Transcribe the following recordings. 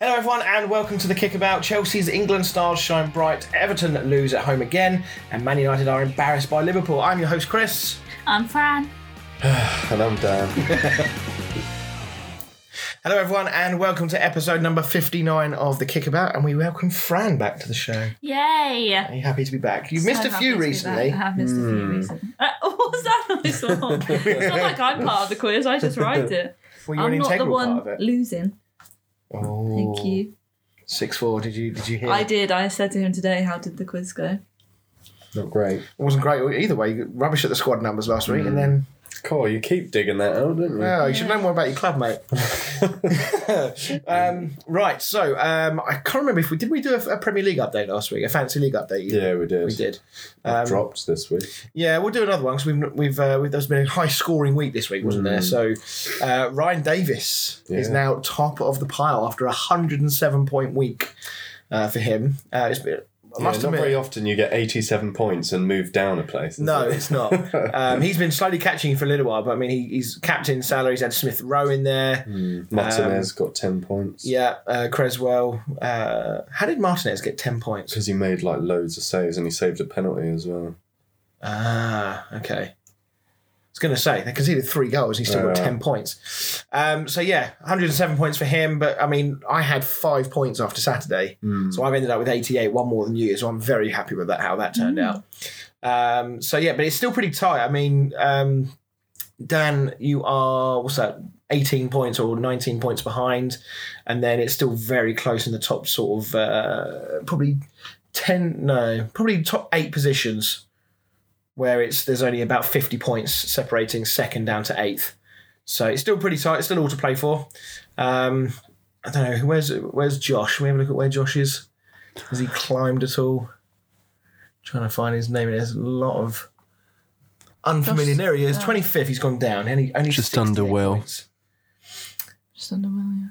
Hello, everyone, and welcome to the Kickabout. Chelsea's England stars shine bright, Everton lose at home again, and Man United are embarrassed by Liverpool. I'm your host, Chris. I'm Fran. And I'm Dan. Hello, everyone, and welcome to episode number 59 of the Kickabout, and we welcome Fran back to the show. Yay! Are you happy to be back? You've So missed a few recently. I have missed a few recently. Uh, what was that nice one? it's not like I'm part of the quiz, I just write it. Well, you're I'm an not the one part of it. losing. Oh, Thank you. Six four. Did you did you hear? I did. I said to him today, how did the quiz go? Not great. It wasn't great either way. You got rubbish at the squad numbers last week, Mm. and then Cool, you keep digging that out, don't you? well, you should know more about your club, mate. um, right. So um, I can't remember if we did we do a, a Premier League update last week, a fancy league update. yeah, we did. we did. Um, Dropped this week. Yeah, we'll do another one because we've we've, uh, we've there's been a high scoring week this week, wasn't there? So uh, Ryan Davis is now top of the pile after a hundred and seven point week uh, for him. Uh, it's been, I Yeah, must not admit, very often you get 87 points and move down a place. no, it? it's not. Um, he's been slowly catching for a little while, but I mean, he, he's captain Salah. He's had Smith Rowe in there. Martinez got 10 points. Yeah, uh, Cresswell. Uh, how did Martinez get ten points? Because he made like loads of saves and he saved a penalty as well. Ah, okay. I was going to say they conceded three goals. He still got ten points. Um, so yeah, 107 points for him. But I mean, I had five points after Saturday, so I've ended up with 88, one more than you. So I'm very happy with that how that turned out. Um, so yeah, but it's still pretty tight. I mean, um, Dan, you are what's that? 18 points or 19 points behind, and then it's still very close in the top sort of uh, probably 10, no, probably top eight positions where it's there's only about 50 points separating second down to eighth. So it's still pretty tight. It's still all to play for. Um, I don't know. Where's where's Josh? Can we have a look at where Josh is? Has he climbed at all? Trying to find his name. There's a lot of unfamiliar. Josh- there he is. yeah. 25th. He's gone down. Only, only Just 68 under Will. Just under well, yeah.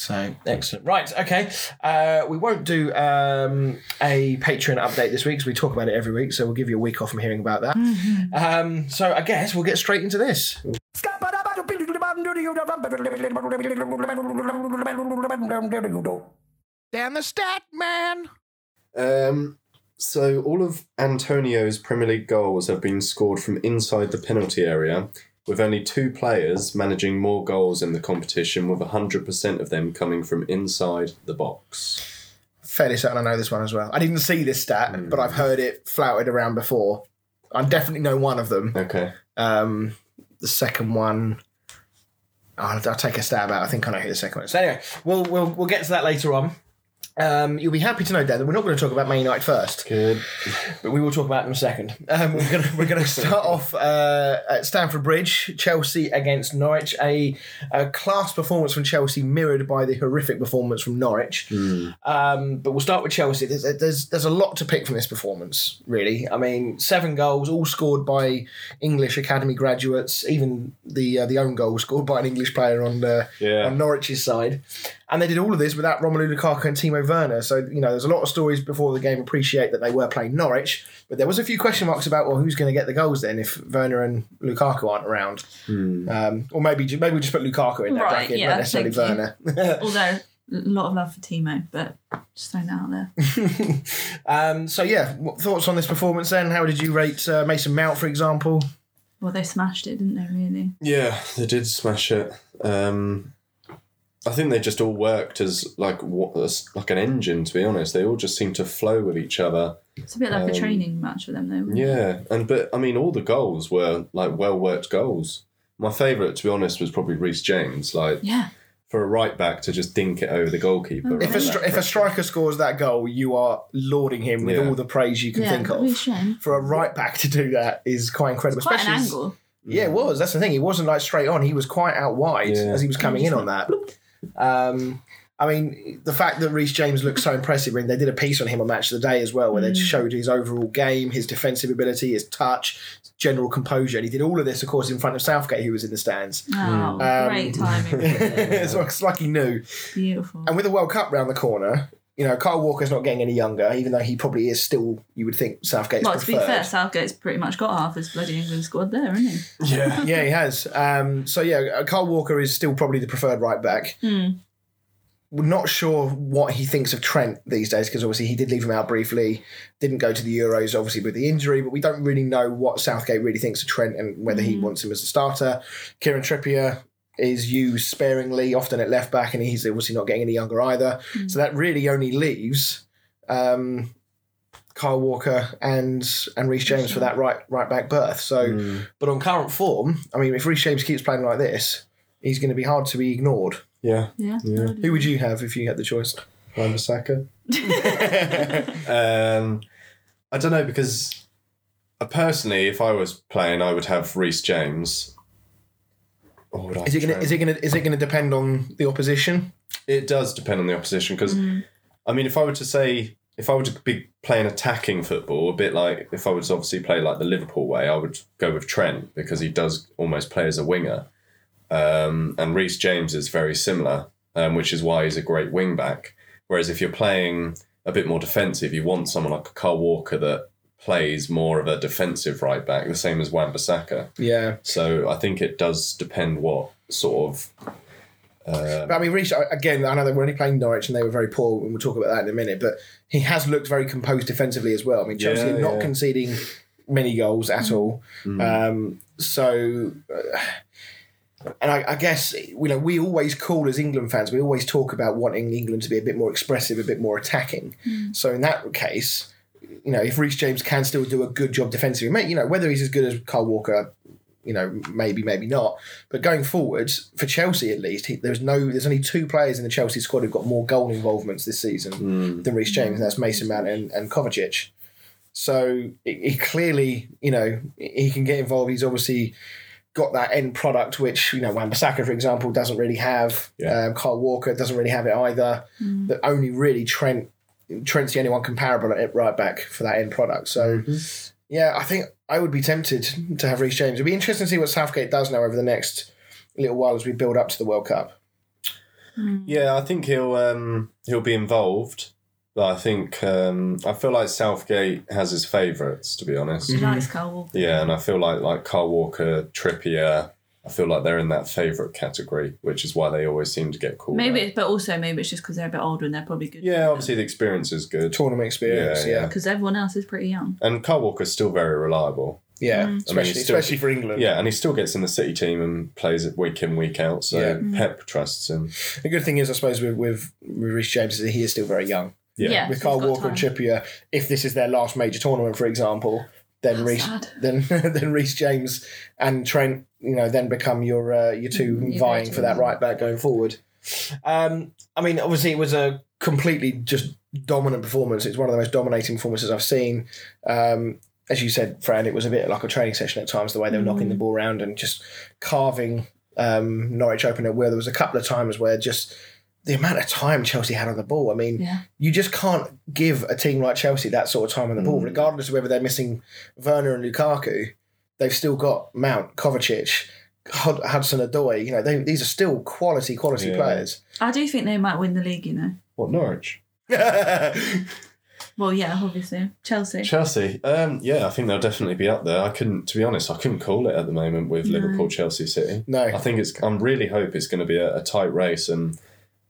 So excellent. Right. Okay. Uh, we won't do um, a Patreon update this week because we talk about it every week. So we'll give you a week off from hearing about that. Um, so I guess we'll get straight into this. Down the stat man. Um, so all of Antonio's Premier League goals have been scored from inside the penalty area, with only two players managing more goals in the competition, with 100% of them coming from inside the box. Fairly certain I know this one as well. I didn't see this stat, but I've heard it flouted around before. I definitely know one of them. Okay. Um, the second one, I'll, I'll take a stab at. I think I know who the second one is. So anyway, we'll we'll we'll get to that later on. Um, you'll be happy to know, Dan, that we're not going to talk about Man United first, Good. but we will talk about them second. Um, we're going to we're going to start off uh, at Stamford Bridge, Chelsea against Norwich. A, a class performance from Chelsea, mirrored by the horrific performance from Norwich. Um, but we'll start with Chelsea. There's, there's there's a lot to pick from this performance, really. I mean, seven goals, all scored by English academy graduates. Even the uh, the own goal was scored by an English player on uh, Yeah. on Norwich's side. And they did all of this without Romelu Lukaku and Timo Werner. So you know, there's a lot of stories before the game appreciate that they were playing Norwich, but there was a few question marks about well, who's going to get the goals then if Werner and Lukaku aren't around, um, or maybe maybe we just put Lukaku in that Right, bracket, yeah, not necessarily Werner. Although, a lot of love for Timo, but just throwing that out there. Um, so yeah, what thoughts on this performance then? How did you rate uh, Mason Mount, for example? Well, they smashed it, didn't they, really? Yeah, they did smash it. Um, I think they just all worked as like what as like an engine. To be honest, they all just seemed to flow with each other. It's a bit like a um, training match for them, though. wasn't it? Yeah, and but I mean, all the goals were like well worked goals. My favourite, to be honest, was probably Reece James. Like Yeah. for a right back to just dink it over the goalkeeper. If a, stri- if a striker scores that goal, you are lauding him with Yeah. all the praise you can Yeah, think of. Reece James. For a right back to do that is quite incredible. Quite an angle. Yeah, it was. That's the thing. He wasn't like straight on. He was quite out wide Yeah. as he was coming in on that. Um, I mean, the fact that Reece James looks so impressive, and they did a piece on him on Match of the Day as well, where they showed his overall game, his defensive ability, his touch, his general composure. And he did all of this, of course, in front of Southgate, who was in the stands. Oh, Um, great timing. it's, like, it's like he knew. Beautiful. And with the World Cup round the corner, you know, Kyle Walker's not getting any younger, even though he probably is still, you would think, Southgate's Well, to be fair, Southgate's pretty much got half his bloody England squad there, isn't he? yeah, yeah, he has. Um, so yeah, uh, Kyle Walker is still probably the preferred right back. we're not sure what he thinks of Trent these days because obviously he did leave him out briefly, didn't go to the Euros obviously with the injury, but we don't really know what Southgate really thinks of Trent and whether he wants him as a starter. Kieran Trippier is used sparingly, often at left back, and he's obviously not getting any younger either. So that really only leaves um, Kyle Walker and and Reece James for that right right back berth. So, but on current form, I mean, if Reece James keeps playing like this, he's going to be hard to be ignored. Yeah. Yeah. Yeah. Who would you have if you had the choice? Wan Bissaka. um, I don't know because uh, personally, if I was playing, I would have Reece James. Or would Is it gonna is it gonna is it gonna depend on the opposition? It does depend on the opposition because, I mean, if I were to say, if I were to be playing attacking football, a bit like if I was obviously play like the Liverpool way, I would go with Trent because he does almost play as a winger. Um, and Reece James is very similar, um, which is why he's a great wing back. Whereas if you're playing a bit more defensive, you want someone like Kyle Walker that plays more of a defensive right back, the same as Wan Bissaka. Yeah, So I think it does depend what sort of. Uh, but I mean, Reece again. I know they were only playing Norwich and they were very poor, and we'll talk about that in a minute. But he has looked very composed defensively as well. I mean, Chelsea Yeah, are not yeah. conceding many goals at all. Mm. Um, so. Uh, and I, I guess you know we always call as England fans. We always talk about wanting England to be a bit more expressive, a bit more attacking. So in that case, you know, if Reece James can still do a good job defensively, mate, you know, whether he's as good as Kyle Walker, you know, maybe, maybe not. But going forwards, for Chelsea at least, he, there's no, there's only two players in the Chelsea squad who've got more goal involvements this season mm, than Reece James, and that's Mason Mount and, and Kovacic. So he he clearly, you know, he can get involved. He's obviously got that end product, which you know, Wan-Bissaka, for example, doesn't really have. Yeah. Um, Kyle Walker doesn't really have it either. That only really Trent. Trent's the only one comparable at right back for that end product. So, yeah, I think I would be tempted to have Reece James. It'd be interesting to see what Southgate does now over the next little while as we build up to the World Cup. Yeah, I think he'll um, he'll be involved, but I think um, I feel like Southgate has his favourites to be honest. He likes Kyle Walker. Yeah, and I feel like like Kyle Walker, Trippier. I feel like they're in that favourite category, which is why they always seem to get called. Maybe, out. it's, but also maybe it's just because they're a bit older and they're probably good. Yeah, obviously the experience is good, Tournament experience, Yeah, yeah. yeah. Because everyone else is pretty young. and Kyle Walker's still very reliable. Yeah, Mm. especially, he's still- especially for England. Yeah, and he still gets in the City team and plays it week in week out. So Yeah. Pep trusts him. The good thing is, I suppose, with, with, with Reece James is that he is still very young. Yeah, Yeah. with he's Carl got Walker and time. Trippier, if this is their last major tournament, for example, then Reece, then then Reece James and Trent, you know, then become your uh, your two Mm, your vying go-to. for that right back going forward. Um, I mean, obviously, it was a completely just dominant performance. It's one of the most dominating performances I've seen. Um, as you said, Fran, it was a bit like a training session at times. The way they were knocking the ball around and just carving um, Norwich open at will. There was a couple of times where just the amount of time Chelsea had on the ball. I mean, Yeah. you just can't give a team like Chelsea that sort of time on the ball, Mm. regardless of whether they're missing Werner and Lukaku. They've still got Mount, Kovacic, Hudson Odoi. You know, they, these are still quality, quality Yeah. players. I do think they might win the league, you know. what Norwich? Well, yeah, obviously. Chelsea. Chelsea, um, yeah, I think they'll definitely be up there. I couldn't, to be honest, I couldn't call it at the moment with No. Liverpool, Chelsea, City. no, I think it's. I'm really hope it's going to be a, a tight race, and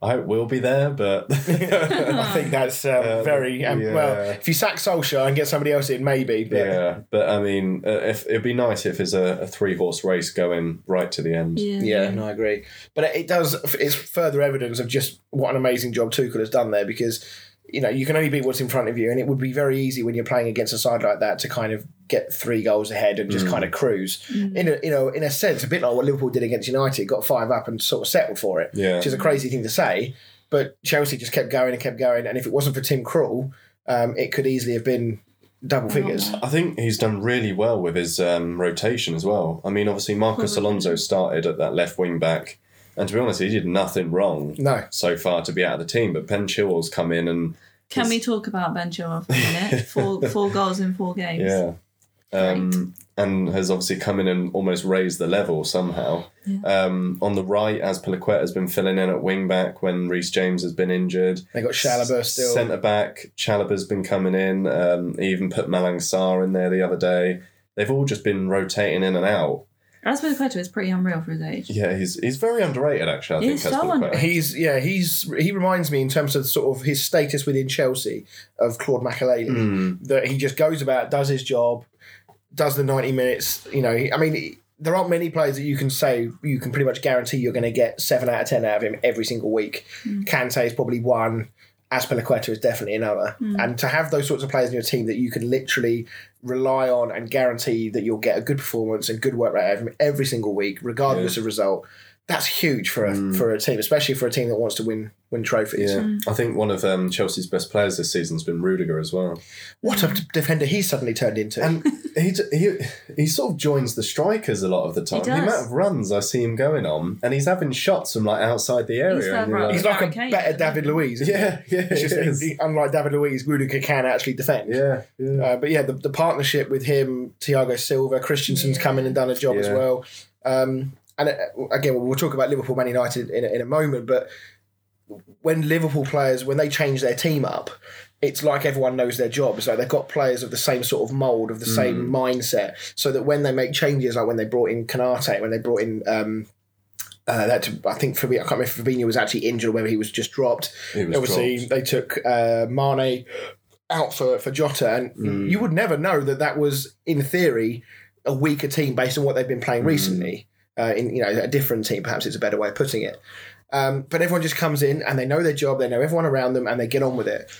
I hope we'll be there. But I think that's um, Uh, very um, yeah. well. If you sack Solskjaer and get somebody else in, maybe. But yeah, but I mean, uh, if it'd be nice if there's a, a three horse race going right to the end. Yeah. Yeah, no, I agree. But it does. It's further evidence of just what an amazing job Tuchel has done there because you know you can only beat what's in front of you, and it would be very easy when you're playing against a side like that to kind of get three goals ahead and just kind of cruise. In a you know in a sense, a bit like what Liverpool did against United, got five up and sort of settled for it, Yeah. which is a crazy thing to say. But Chelsea just kept going and kept going, and if it wasn't for Tim Krul, um, it could easily have been double figures. I think he's done really well with his um, rotation as well. I mean, obviously Marcus Alonso started at that left wing back, and to be honest, he did nothing wrong No, so far to be out of the team. But Ben Chilwell's come in and Can we talk about Ben Chilwell for a minute? four, four goals in four games. yeah, um, and has obviously come in and almost raised the level somehow. Um, on the right, Azpilicueta has been filling in at wing back when Reece James has been injured. they got Chalobah still. Centre back, Chalobah's been coming in. Um, he even put Malang Sarr in there the other day. They've all just been rotating in and out. Azpilicueta is pretty unreal for his age. Yeah, he's he's very underrated actually. I He's think so Azpilicueta. underrated. He's yeah, he's he reminds me in terms of sort of his status within Chelsea of Claude Makelele. Mm. That he just goes about, does his job, does the ninety minutes. You know, I mean, there aren't many players that you can say you can pretty much guarantee you're going to get seven out of ten out of him every single week. Kante is probably one. Azpilicueta is definitely another. Hmm. And to have those sorts of players in your team that you can literally rely on and guarantee that you'll get a good performance and good work rate out every single week, regardless of result, that's huge for a hmm. for a team, especially for a team that wants to win win trophies. Yeah, I think one of um, Chelsea's best players this season's been Rudiger as well. What a defender he's suddenly turned into. And he, he he sort of joins the strikers a lot of the time. The amount of runs I see him going on, and he's having shots from like outside the area. He's and further you're up. like, he's like a Kane, better? David Luiz. yeah, yeah, just, he unlike David Luiz, Rudiger can actually defend. yeah, yeah. Uh, but yeah, the, the partnership with him, Thiago Silva, Christensen's come in and done a job as well. Um, and uh, again, we'll talk about Liverpool, Man United in, a- in a moment. But when Liverpool players, when they change their team up, it's like everyone knows their job. It's like they've got players of the same sort of mold, of the same mindset, so that when they make changes, like when they brought in Konate, when they brought in. Um, uh, that I think Fabinho, I can't remember if Fabinho was actually injured or whether he was just dropped. Was Obviously, dropped. they took uh, Mane out for, for Jota, and Mm. you would never know that that was, in theory, a weaker team based on what they've been Mm. playing recently. Uh, in you know a different team, perhaps it's a better way of putting it. Um, but everyone just comes in and they know their job, they know everyone around them, and they get on with it.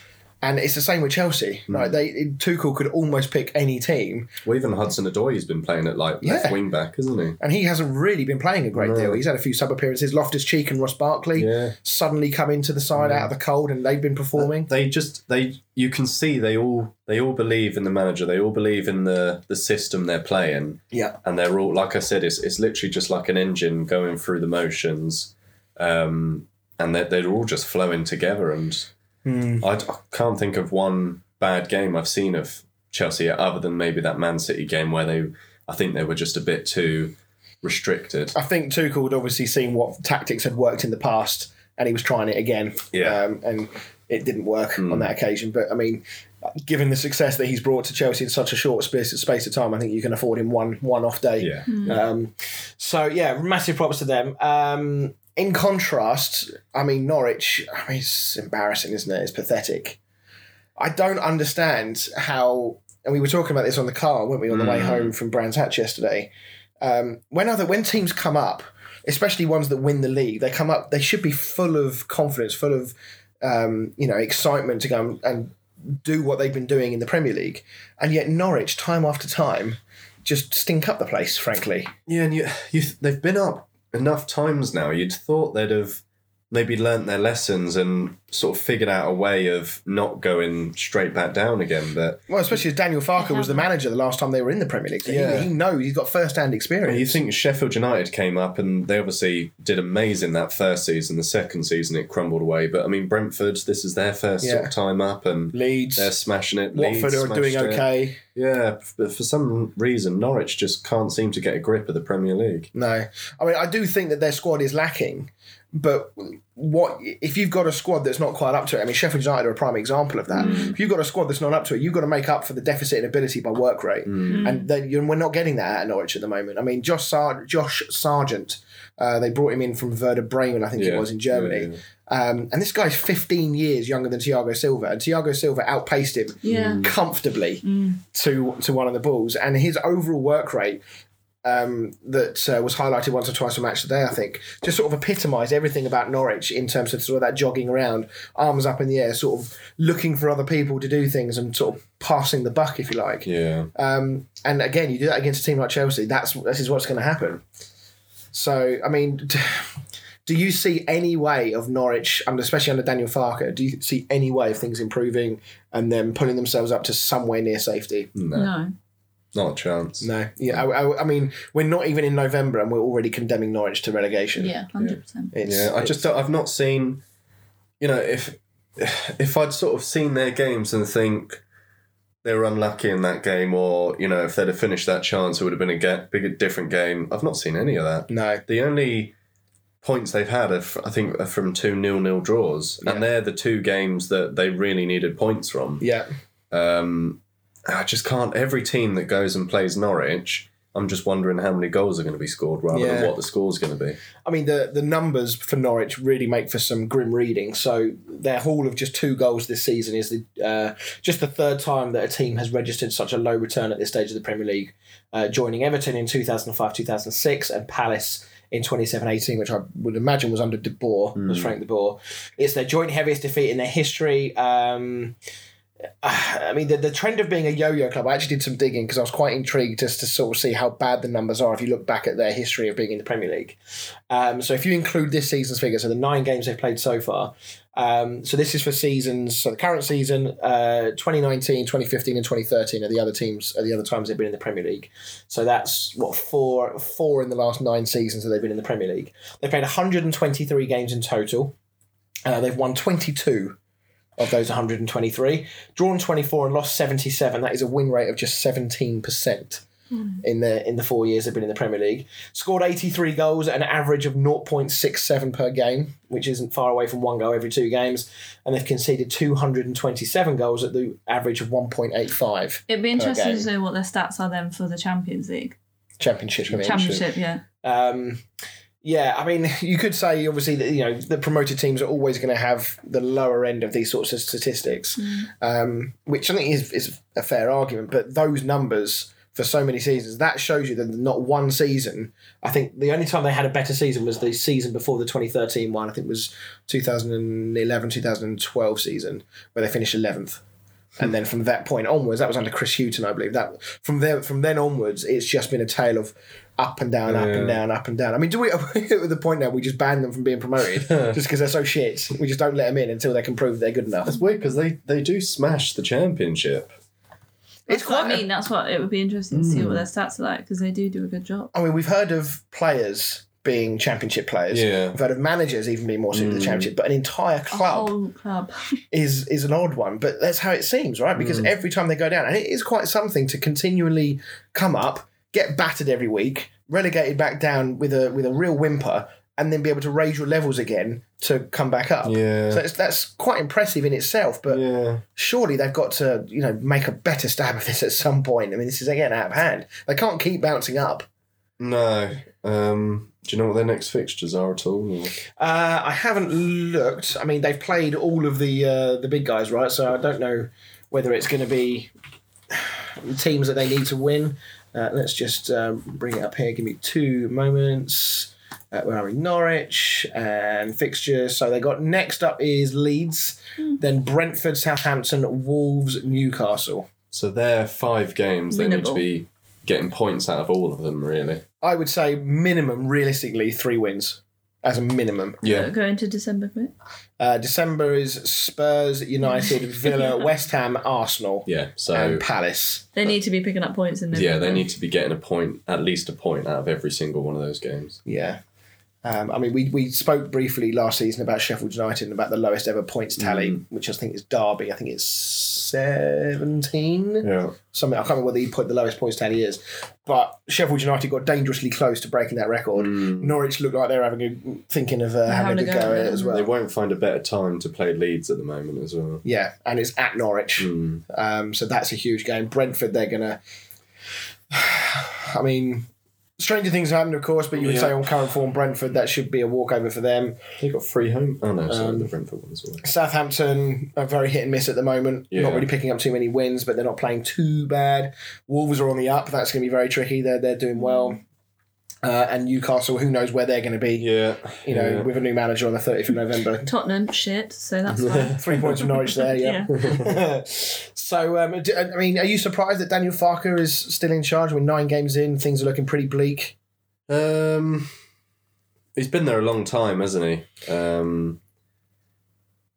And it's the same with Chelsea. Mm. Like they, Tuchel could almost pick any team, Well, even Hudson Odoi has been playing at like left wing back, isn't he? and he hasn't really been playing a great No. deal. He's had a few sub appearances. Loftus Cheek and Ross Barkley Yeah. suddenly come into the side out of the cold, and they've been performing. They just they you can see they all they all believe in the manager. They all believe in the the system they're playing. Yeah. and they're all like I said, it's it's literally just like an engine going through the motions, um, and they're, they're all just flowing together. And Hmm. I, I can't think of one bad game I've seen of Chelsea other than maybe that Man City game where they I think they were just a bit too restricted. I think Tuchel had obviously seen what tactics had worked in the past, and he was trying it again. Yeah. um, and it didn't work on that occasion. But I mean, given the success that he's brought to Chelsea in such a short space, space of time, I think you can afford him one one off day. Yeah, Um, so yeah, massive props to them. Um, in contrast, I mean Norwich. I mean it's embarrassing, isn't it? It's pathetic. I don't understand how. And we were talking about this on the car, weren't we, on the way Mm. home from Brands Hatch yesterday? Um, when other when teams come up, especially ones that win the league, they come up. They should be full of confidence, full of um, you know excitement to go and, and do what they've been doing in the Premier League, and yet Norwich, time after time, just stink up the place. Frankly, yeah, and you you they've been up enough times now. You'd thought they'd have maybe learnt their lessons and sort of figured out a way of not going straight back down again, but. well, especially as Daniel Farke was the manager the last time they were in the Premier League, so Yeah. he, he knows he's got first-hand experience. You think Sheffield United came up and they obviously did amazing that first season. The second season it crumbled away. But I mean Brentford, this is their first sort of time up and Leeds, they're smashing it. Watford Leeds are doing it. okay. Yeah, but for some reason Norwich just can't seem to get a grip of the Premier League. No, I mean I do think that their squad is lacking, but what if you've got a squad that's not quite up to it? I mean Sheffield United are a prime example of that. If you've got a squad that's not up to it, you've got to make up for the deficit in ability by work rate, and then you're, we're not getting that at Norwich at the moment. I mean Josh Sar- Josh Sargent, uh, they brought him in from Werder Bremen, I think it was in Germany. Yeah, Um, and this guy's 15 years younger than Thiago Silva, and Thiago Silva outpaced him Yeah. comfortably to to one of the Bulls, and his overall work rate um, that uh, was highlighted once or twice on Match Today, I think, just sort of epitomised everything about Norwich in terms of sort of that jogging around, arms up in the air, sort of looking for other people to do things and sort of passing the buck, if you like. Yeah. Um, and again, you do that against a team like Chelsea. That's this is what's going to happen. So, I mean, do you see any way of Norwich, and especially under Daniel Farke, do you see any way of things improving and then pulling themselves up to somewhere near safety? No, No. Not a chance. No. Yeah. I, I, I mean, we're not even in November, and we're already condemning Norwich to relegation. Yeah, hundred percent. Yeah, I just don't, I've not seen. You know, if if I'd sort of seen their games and think they were unlucky in that game, or you know, if they'd have finished that chance, it would have been a get, big different game. I've not seen any of that. no. The only points they've had, are, f- I think, are from two nil nil draws, Yeah. and they're the two games that they really needed points from. Yeah. Um, I just can't. Every team that goes and plays Norwich, I'm just wondering how many goals are going to be scored rather Yeah. than what the score's going to be. I mean, the the numbers for Norwich really make for some grim reading. So their haul of just two goals this season is the uh, just the third time that a team has registered such a low return at this stage of the Premier League, uh, joining Everton in 2005 2006 and Palace in 2017-18, which I would imagine was under De Boer, was Frank De Boer. It's their joint heaviest defeat in their history. Um, I mean, the, the trend of being a yo-yo club. I actually did some digging because I was quite intrigued just to sort of see how bad the numbers are if you look back at their history of being in the Premier League. Um, so if you include this season's figures, so the nine games they've played so far. Um, so this is for seasons. So the current season, uh, 2019, 2015, and 2013 are the other teams. Are the other times they've been in the Premier League. So that's what four four in the last nine seasons that they've been in the Premier League. They've played 123 games in total. Uh, they've won 22 of those 123, drawn 24 and lost 77. That is a win rate of just 17% in the in the four years they've been in the Premier League. Scored 83 goals at an average of 0.67 per game, which isn't far away from one goal every two games. And they've conceded 227 goals at the average of 1.85 It'd be interesting to know what their stats are then for the Champions League. championship. I mean. Championship, yeah. Um, yeah, I mean, you could say obviously that you know the promoted teams are always going to have the lower end of these sorts of statistics, um, which I think is is a fair argument. But those numbers for so many seasons that shows you that not one season. I think the only time they had a better season was the season before the 2013 one. I think it was 2011 2012 season where they finished 11th. And then from that point onwards, that was under Chris Hughton, I believe. That from there, from then onwards, it's just been a tale of up and down, up and down, up and down. I mean, do we are we at the point now we just ban them from being promoted just because they're so shit? We just don't let them in until they can prove they're good enough. It's weird because they, they do smash the championship. That's It's what quite. I mean. That's what it would be interesting to see Mm. what their stats are like because they do do a good job. I mean, we've heard of players being championship players. Yeah. We've heard of managers even being more suited to the Mm. championship, but an entire A club whole club. is is an odd one. But that's how it seems, right? Because every time they go down, and it is quite something to continually come up, get battered every week, relegated back down with a with a real whimper, and then be able to raise your levels again to come back up. Yeah. So it's, that's quite impressive in itself, but yeah. surely they've got to, you know, make a better stab of this at some point. I mean, this is again out of hand. They can't keep bouncing up. No. Um, do you know what their next fixtures are at all? or- Uh, I haven't looked. I mean, they've played all of the uh, the big guys, right? So I don't know whether it's going to be teams that they need to win. Uh, let's just um, bring it up here. Give me two moments. Uh, where are we? Norwich and fixtures. So they got next up is Leeds, then Brentford, Southampton, Wolves, Newcastle. So they're five games. They need to be getting points out of all of them, really. I would say minimum, realistically, three wins as a minimum. Yeah. Going to December, quick. Uh, December is Spurs, United, Villa, West Ham, Arsenal, Yeah. So and Palace. They need to be picking up points in November. yeah, they need to be getting a point, at least a point out of every single one of those games. Yeah. Um, I mean, we, we spoke briefly last season about Sheffield United and about the lowest ever points tally, which I think is Derby. I think it's 17. Yeah. Something I can't remember whether he put the lowest points tally is. But Sheffield United got dangerously close to breaking that record. Norwich looked like they're having a, thinking of uh, having, a good go, at it as well. They won't find a better time to play Leeds at the moment as well. Yeah, and it's at Norwich. Mm. Um, so that's a huge game. Brentford, they're going to. I mean, stranger things happened, of course, but you would Yeah. say on current form, Brentford, that should be a walkover for them. They got three home. Oh no, sorry, Um, the Brentford ones. Were. Southampton are very hit and miss at the moment. Yeah. Not really picking up too many wins, but they're not playing too bad. Wolves are on the up. That's going to be very tricky. They're, they're doing well. Uh, and Newcastle, who knows where they're going to be, Yeah. you know, yeah. with a new manager on the 30th of November. Tottenham, shit, so that's fine. Three points from Norwich there, yeah. so, um, d- I mean, are you surprised that Daniel Farke is still in charge? We're nine games in, things are looking pretty bleak. Um, he's been there a long time, hasn't he? Um,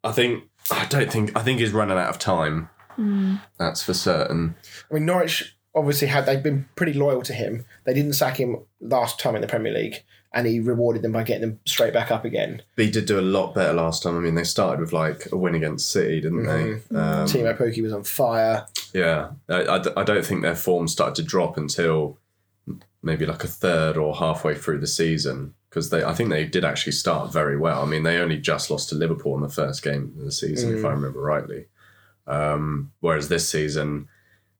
I think. I don't think. I think he's running out of time. Mm. That's for certain. I mean, Norwich obviously had they've been pretty loyal to him. They didn't sack him last time in the Premier League, and he rewarded them by getting them straight back up again. But he did do a lot better last time. I mean, they started with like a win against City, didn't they? Um, Teemu Pukki was on fire. Yeah, I don't think their form started to drop until maybe like a third or halfway through the season because they I think they did actually start very well. I mean, they only just lost to Liverpool in the first game of the season, if I remember rightly. Um, whereas this season,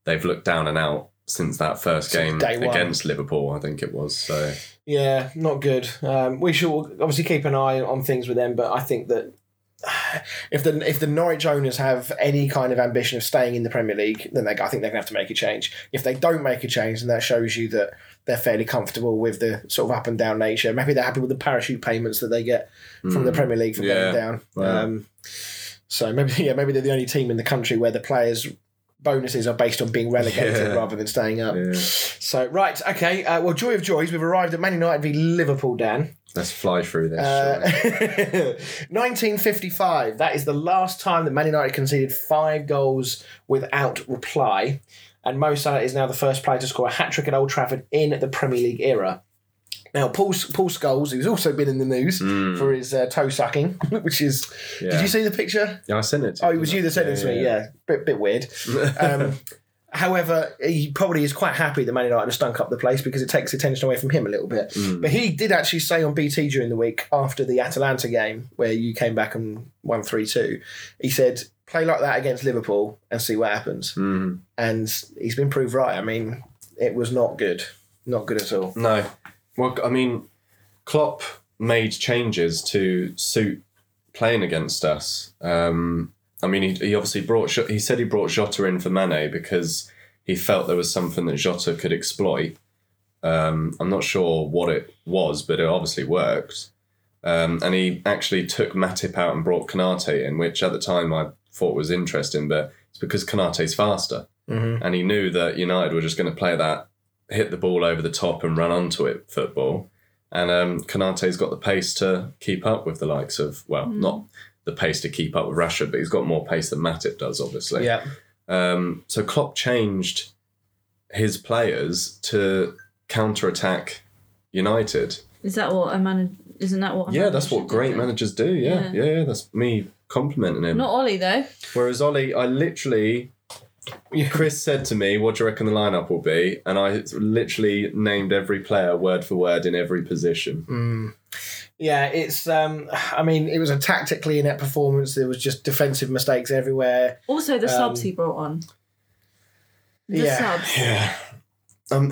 they've looked down and out since that first game against Liverpool. I think it was. So Yeah, not good. Um, we should obviously keep an eye on things with them, but I think that if the if the Norwich owners have any kind of ambition of staying in the Premier League, then they, I think they're going to have to make a change. If they don't make a change, then that shows you that they're fairly comfortable with the sort of up and down nature. Maybe they're happy with the parachute payments that they get from the Premier League for Yeah. going down. Wow. Um, so maybe yeah, maybe they're the only team in the country where the players' bonuses are based on being relegated Yeah. rather than staying up. yeah. So right, okay. Uh, well, joy of joys, we've arrived at Man United v Liverpool. Dan, let's fly through this. uh, 1955. That is the last time that Man United conceded five goals without reply, and Mo Salah is now the first player to score a hat trick at Old Trafford in the Premier League era. Now, Paul, Paul Scholes, who's also been in the news Mm. for his uh, toe sucking, which is. yeah. Did you see the picture? Yeah, I sent it. To Oh, it was you that sent it to me. Yeah, bit bit weird. Um, however, he probably is quite happy that Man United have stunk up the place because it takes attention away from him a little bit. Mm. But he did actually say on BT during the week after the Atalanta game where you came back and won three two, he said, "Play like that against Liverpool and see what happens." Mm. And he's been proved right. I mean, it was not good, not good at all. No. Well, I mean, Klopp made changes to suit playing against us. Um, I mean, he, he obviously brought. He said he brought Jota in for Mane because he felt there was something that Jota could exploit. Um, I'm not sure what it was, but it obviously worked. Um, and he actually took Matip out and brought Konate in, which at the time I thought was interesting, but it's because Konate's faster Mm-hmm. and he knew that United were just going to play that hit the ball over the top and run onto it football. And um, Konate's got the pace to keep up with the likes of well, not the pace to keep up with Rashford, but he's got more pace than Matip does, obviously. Yeah, Um, so Klopp changed his players to counter attack United. Is that what a man? Isn't that what? a Yeah, that's what great do? managers do. Yeah, yeah, Yeah. yeah. That's me complimenting him. Not Ollie though. Whereas Ollie, I literally, Chris said to me, "What do you reckon the lineup will be?" And I literally named every player word for word in every position. Mm. Yeah, it's. Um, I mean, it was a tactically inept performance. There was just defensive mistakes everywhere. Also, the subs Um, he brought on. The yeah. subs Yeah. Um,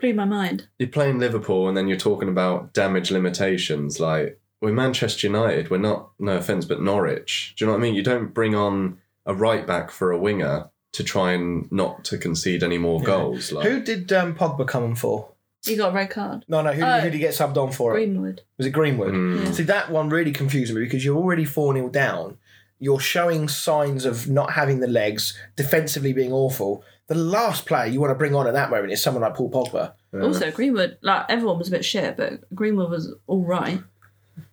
blew my mind. you're playing Liverpool, and then you're talking about damage limitations. Like we're Manchester United. We're not. No offense, but Norwich. Do you know what I mean? You don't bring on a right back for a winger to try and not to concede any more Yeah. goals. Like Who did um, Pogba come on for? He got a red card. No, no. Who, Oh. who did he get subbed on for? it? Greenwood. Was it Greenwood? Mm. Yeah. See, that one really confused me because you're already 4 0 down. You're showing signs of not having the legs, defensively being awful. The last player you want to bring on at that moment is someone like Paul Pogba. Yeah. Also, Greenwood. Like everyone was a bit shit, but Greenwood was all right.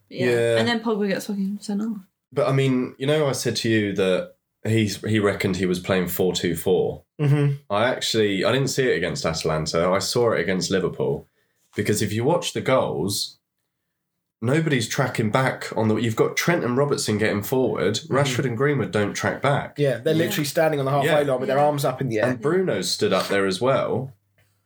Yeah. Yeah. And then Pogba gets fucking sent off. But I mean, you know, I said to you that he's he reckoned he was playing four two four. Mm-hmm. I actually I didn't see it against Atalanta. I saw it against Liverpool because if you watch the goals, nobody's tracking back on the. You've got Trent and Robertson getting forward. Rashford and Greenwood don't track back, Yeah, they're Yeah. literally standing on the halfway Yeah. line with their arms up in the air. and Bruno's stood up there as well.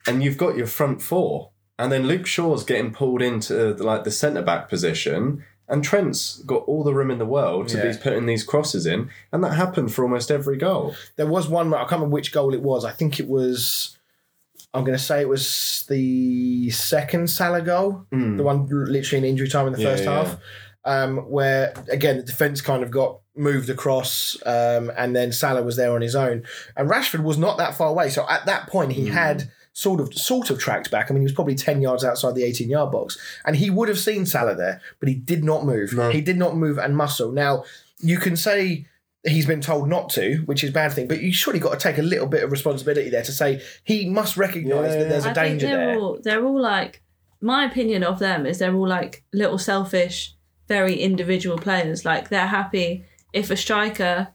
And you've got your front four, and then Luke Shaw's getting pulled into like the centre back position. And Trent's got all the room in the world to Yeah. be putting these crosses in, and that happened for almost every goal. There was one, I can't remember which goal it was. I think it was, I'm going to say it was the second Salah goal, Mm. the one literally in injury time in the Yeah, first yeah. half, um, where again the defence kind of got moved across, um, and then Salah was there on his own, and Rashford was not that far away. So at that point, he Mm. had sort of sort of tracked back. I mean, he was probably ten yards outside the eighteen yard box, and he would have seen Salah there, but he did not move. No. He did not move and muscle. Now you can say. He's been told not to, which is a bad thing. But you surely got to take a little bit of responsibility there to say he must recognise Yeah, that there's a I think danger they're there. all they're all like my opinion of them is they're all like little selfish, very individual players. Like they're happy if a striker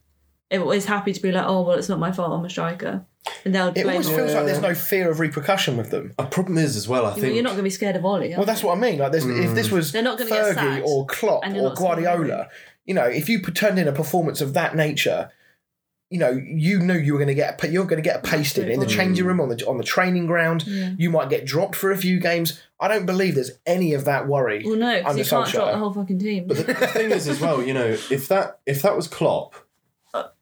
is happy to be like, oh well, it's not my fault. I'm a striker, and they'll It blame almost feels like there's no fear of repercussion with them. A problem is as well. I think You're not going to be scared of Ollie. Well, that's what I mean. Like, there's, if this mm. was They're not gonna get Fergie sacked, or Klopp and you're or not scared of Guardiola, you know, if you put- turned in a performance of that nature, you know, you knew you were going to get you're going to get pasted in the Absolutely. changing mm. room on the on the training ground. Yeah. You might get dropped for a few games. I don't believe there's any of that worry. Well, no, because under you can't drop Solskjaer. the whole fucking team. But the, the thing is, as well, you know, if that if that was Klopp,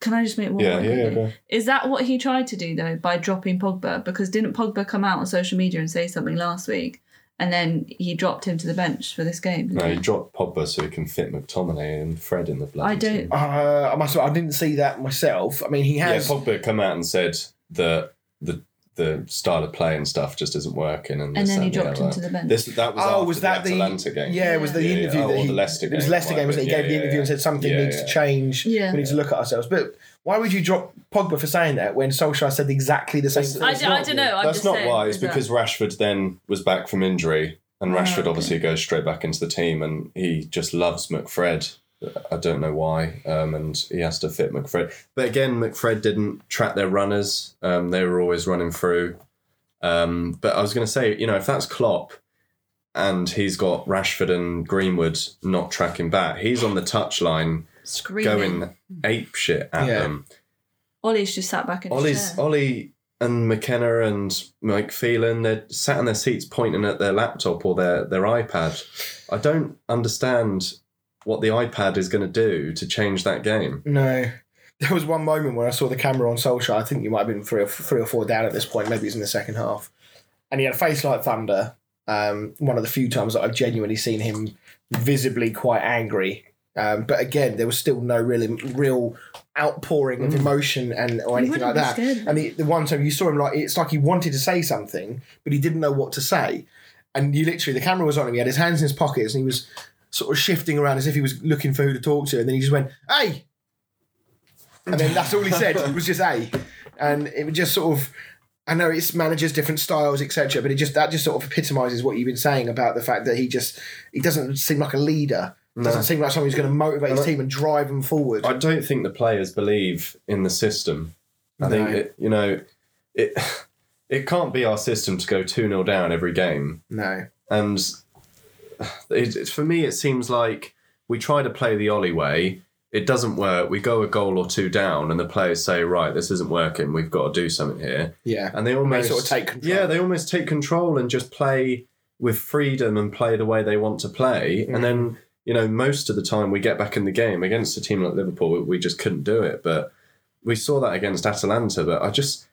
can I just make one Yeah, point yeah, yeah. Is that what he tried to do though by dropping Pogba? Because didn't Pogba come out on social media and say something last week, and then he dropped him to the bench for this game? No, he dropped Pogba so he can fit McTominay and Fred in the bloody I don't- team. Uh, I must. I didn't see that myself. I mean, he has. Yeah. Pogba come out and said that the the style of play and stuff just isn't working, and, And then he that, dropped the him the bench. This that was oh, after was that the the Atalanta game? Yeah, it was the Yeah, yeah, interview oh, that he. the Leicester game. It was Leicester game, wasn't it? He yeah, gave the yeah, interview and said something Yeah, needs yeah. to change. Yeah. We need to look at ourselves. But why would you drop Pogba for saying that when Solskjaer said exactly the same thing? I, It's d- I not- don't know. I'm That's just not saying, why. It's is that- because Rashford then was back from injury, and Oh, Rashford okay. obviously goes straight back into the team, and he just loves McFred. I don't know why, um, and he has to fit McFred. But again, McFred didn't track their runners; um, they were always running through. Um, but I was going to say, you know, if that's Klopp, and he's got Rashford and Greenwood not tracking back, he's on the touchline screaming. going ape shit at Yeah. them. Ollie's just sat back in his Ollie's chair. Ollie and McKenna and Mike Phelan, they're sat in their seats pointing at their laptop or their, their iPad. I don't understand what the iPad is going to do to change that game. No. There was one moment where I saw the camera on Solskjaer. I think you might have been three or three or four down at this point. Maybe it's in the second half, and he had a face like thunder. Um, one of the few times that I've genuinely seen him visibly quite angry. Um, but again, there was still no real real outpouring of emotion and or anything like that. scared. And the, the one time you saw him, like it's like he wanted to say something, but he didn't know what to say. And you literally, the camera was on him. He had his hands in his pockets, and he was sort of shifting around as if he was looking for who to talk to. And then he just went, "Hey," and then that's all he said. It was just "Hey," and it was just sort of. I know it's managers, different styles, etc. But it just that just sort of epitomises what you've been saying about the fact that he just he doesn't seem like a leader. Doesn't seem like someone who's going to motivate his team and drive them forward. I don't think the players believe in the system. I think, it, you know, it, it can't be our system to go 2 0 down every game. no, And it, it- for me, it seems like we try to play the Ollie way. It doesn't work. We go a goal or two down, and the players say, "Right, this isn't working. We've got to do something here." yeah, And they almost sort of take control. Yeah, they almost take control and just play with freedom and play the way they want to play. Mm. And then you know, most of the time we get back in the game against a team like Liverpool, we, we just couldn't do it. But we saw that against Atalanta. But I just,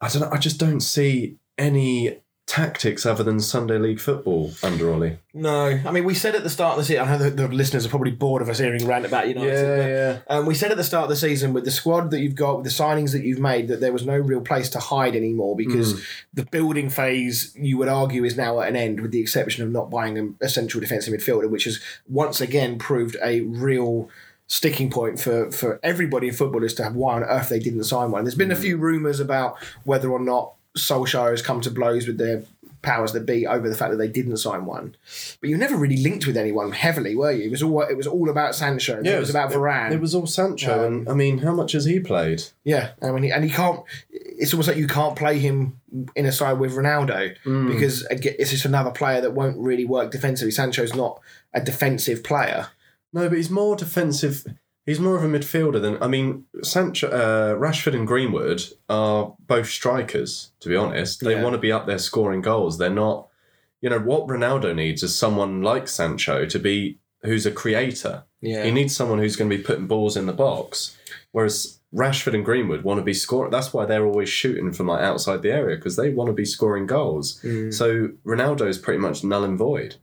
I don't know. I just don't see any tactics other than Sunday League football under Ollie. No, I mean we said at the start of the season. I know the, the listeners are probably bored of us hearing rant about United. but, yeah. Um, we said at the start of the season with the squad that you've got, with the signings that you've made, that there was no real place to hide anymore because the building phase, you would argue, is now at an end, with the exception of not buying a, central defensive midfielder, which has once again proved a real sticking point for, for everybody in football as to have why on earth they didn't sign one. There's been a few rumours about whether or not Solskjaer has come to blows with their powers that be over the fact that they didn't sign one. But you never really linked with anyone heavily, were you? It was all it was all about Sancho. Yeah, it was about Varane. It, was all Sancho, Um, and I mean, how much has he played? Yeah, I mean, and he can't. It's almost like you can't play him in a side with Ronaldo because it's just another player that won't really work defensively. Sancho's not a defensive player. No, but he's more defensive. He's more of a midfielder than I mean. Sancho, uh, Rashford, and Greenwood are both strikers. To be honest, they Yeah. want to be up there scoring goals. They're not. You know what Ronaldo needs is someone like Sancho to be who's a creator. Yeah, He needs someone who's going to be putting balls in the box. Whereas Rashford and Greenwood want to be scoring. That's why they're always shooting from like outside the area because they want to be scoring goals. Mm. So Ronaldo is pretty much null and void.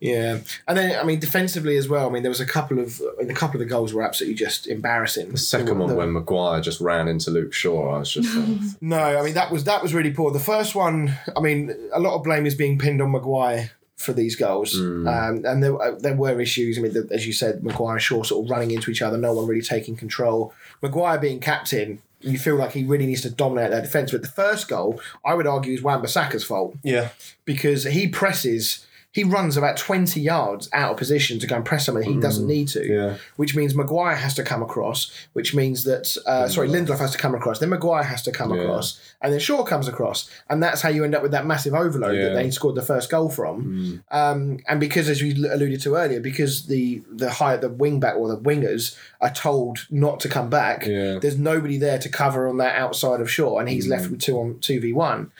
yeah, and then I mean defensively as well. I mean there was a couple of a couple of the goals were absolutely just embarrassing. The second one when Maguire just ran into Luke Shaw, I was just uh, like, No, I mean that was that was really poor. The first one, I mean, a lot of blame is being pinned on Maguire for these goals, Mm. um, and there uh, there were issues. I mean, the, as you said, Maguire and Shaw sort of running into each other, no one really taking control. Maguire being captain, you feel like he really needs to dominate their defence. But the first goal, I would argue, is Wan-Bissaka's fault yeah. because he presses. He runs about 20 yards out of position to go and press someone he doesn't need to Mm. Yeah. which means Maguire has to come across, which means that uh, sorry, Lindelof has to come across, then Maguire has to come Yeah. across, and then Shaw comes across, and that's how you end up with that massive overload Yeah. that they scored the first goal from. Um, and because, as we alluded to earlier, because the the high the wing back or the wingers are told not to come back, there's nobody there to cover on that outside of Shaw, and he's left with two on two v one.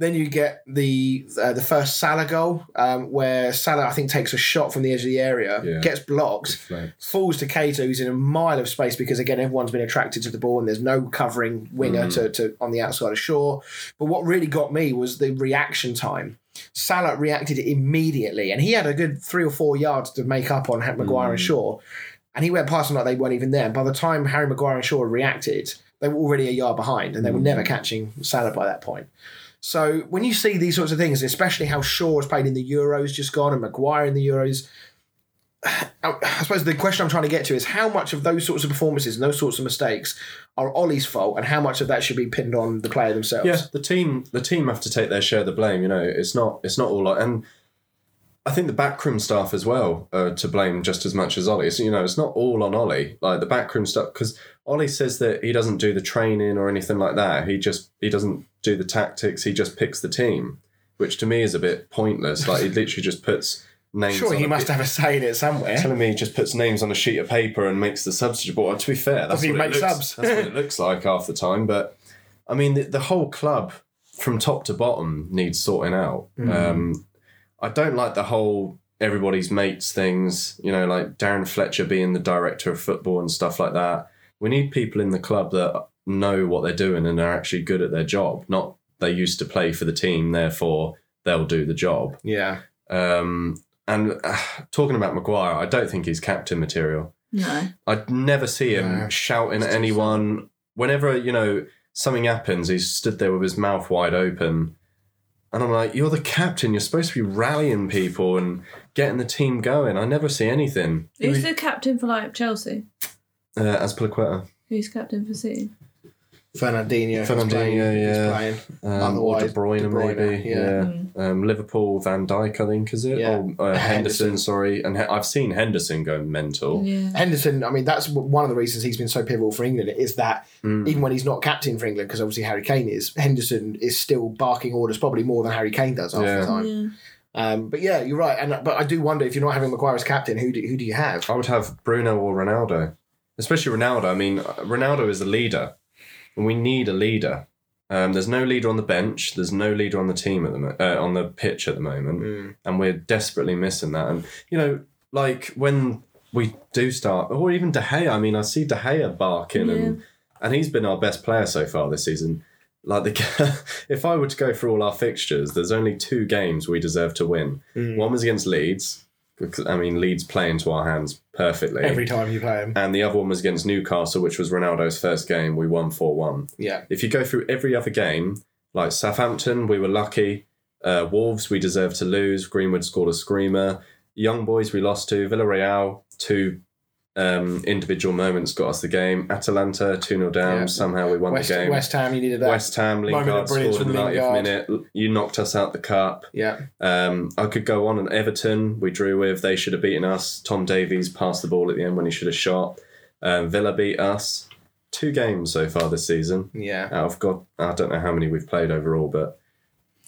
Then you get the uh, the first Salah goal, um, where Salah I think takes a shot from the edge of the area, Yeah. gets blocked, falls to Keita, who's in a mile of space because again everyone's been attracted to the ball and there's no covering winger Mm. to, to on the outside of Shaw. But what really got me was the reaction time. Salah reacted immediately, and he had a good three or four yards to make up on Maguire and Mm. Shaw, and he went past them like they weren't even there. And by the time Harry Maguire and Shaw reacted, they were already a yard behind, and they were Mm. never catching Salah by that point. So when you see these sorts of things, especially how Shaw has played in the Euros just gone and Maguire in the Euros, I suppose the question I'm trying to get to is how much of those sorts of performances and those sorts of mistakes are Ollie's fault, and how much of that should be pinned on the player themselves. Yeah, the team the team have to take their share of the blame. You know, it's not it's not all like and. I think the backroom staff as well are to blame just as much as Ollie. So, you know, it's not all on Ollie. Like the backroom stuff, because Ollie says that he doesn't do the training or anything like that. He just he doesn't do the tactics. He just picks the team, which to me is a bit pointless. Like he literally just puts names. Sure, on he a must bit- have a say in it somewhere. telling me he just puts names on a sheet of paper and makes the substitute. Well, to be fair, that's what, it looks, subs? that's what it looks like half the time. But I mean, the, the whole club from top to bottom needs sorting out. Mm. Um, I don't like the whole everybody's mates things. You know, like Darren Fletcher being the director of football and stuff like that. We need people in the club that know what they're doing and are actually good at their job. Not they used to play for the team, therefore they'll do the job. Yeah. Um, and uh, talking about Maguire, I don't think he's captain material. No. I'd never see him No. shouting at It's too anyone. Whenever, you know, something happens, he's stood there with his mouth wide open. And I'm like, you're the captain. You're supposed to be rallying people and getting the team going. I never see anything. Who's the captain for like Chelsea? Uh, Azpilicueta. Who's captain for City? Fernandinho. Fernandinho, playing- yeah. playing. Um, or De Bruyne, De Bruyne, maybe. yeah. Yeah. Um, Liverpool, Van Dijk, I think, is it? Yeah. Oh, uh, Henderson, Henderson. sorry. And he- I've seen Henderson go mental. Yeah. Henderson, I mean, that's one of the reasons he's been so pivotal for England is that Mm. even when he's not captain for England, because obviously Harry Kane is, Henderson is still barking orders probably more than Harry Kane does half Yeah. the time. Yeah. Um, but yeah, you're right. And but I do wonder if you're not having Maguire as captain, who do, who do you have? I would have Bruno or Ronaldo, especially Ronaldo. I mean, Ronaldo is a leader, and we need a leader. Um, there's no leader on the bench. There's no leader on the team at the mo- uh, on the pitch at the moment, Mm. and we're desperately missing that. And you know, like when we do start, or even De Gea. I mean, I see De Gea barking, and and he's been our best player so far this season. Like the, if I were to go through all our fixtures, there's only two games we deserve to win. Mm. One was against Leeds. Because, I mean, Leeds play into our hands perfectly. Every time you play him. and the other one was against Newcastle, which was Ronaldo's first game. We won 4 1. Yeah. If you go through every other game, like Southampton, we were lucky. Uh, Wolves, we deserved to lose. Greenwood scored a screamer. Young Boys, we lost to. Villarreal, two um, individual moments got us the game. Atalanta, 2 0 down. Yeah. Somehow we won West, the game. West Ham, you needed that. West Ham, Lingard scored in the 90th Lingard. minute. You knocked us out the cup. Yeah. Um, I could go on and Everton, we drew with. They should have beaten us. Tom Davies passed the ball at the end when he should have shot. Um, Villa beat us. Two games so far this season. Yeah. Out of God, I don't know how many we've played overall, but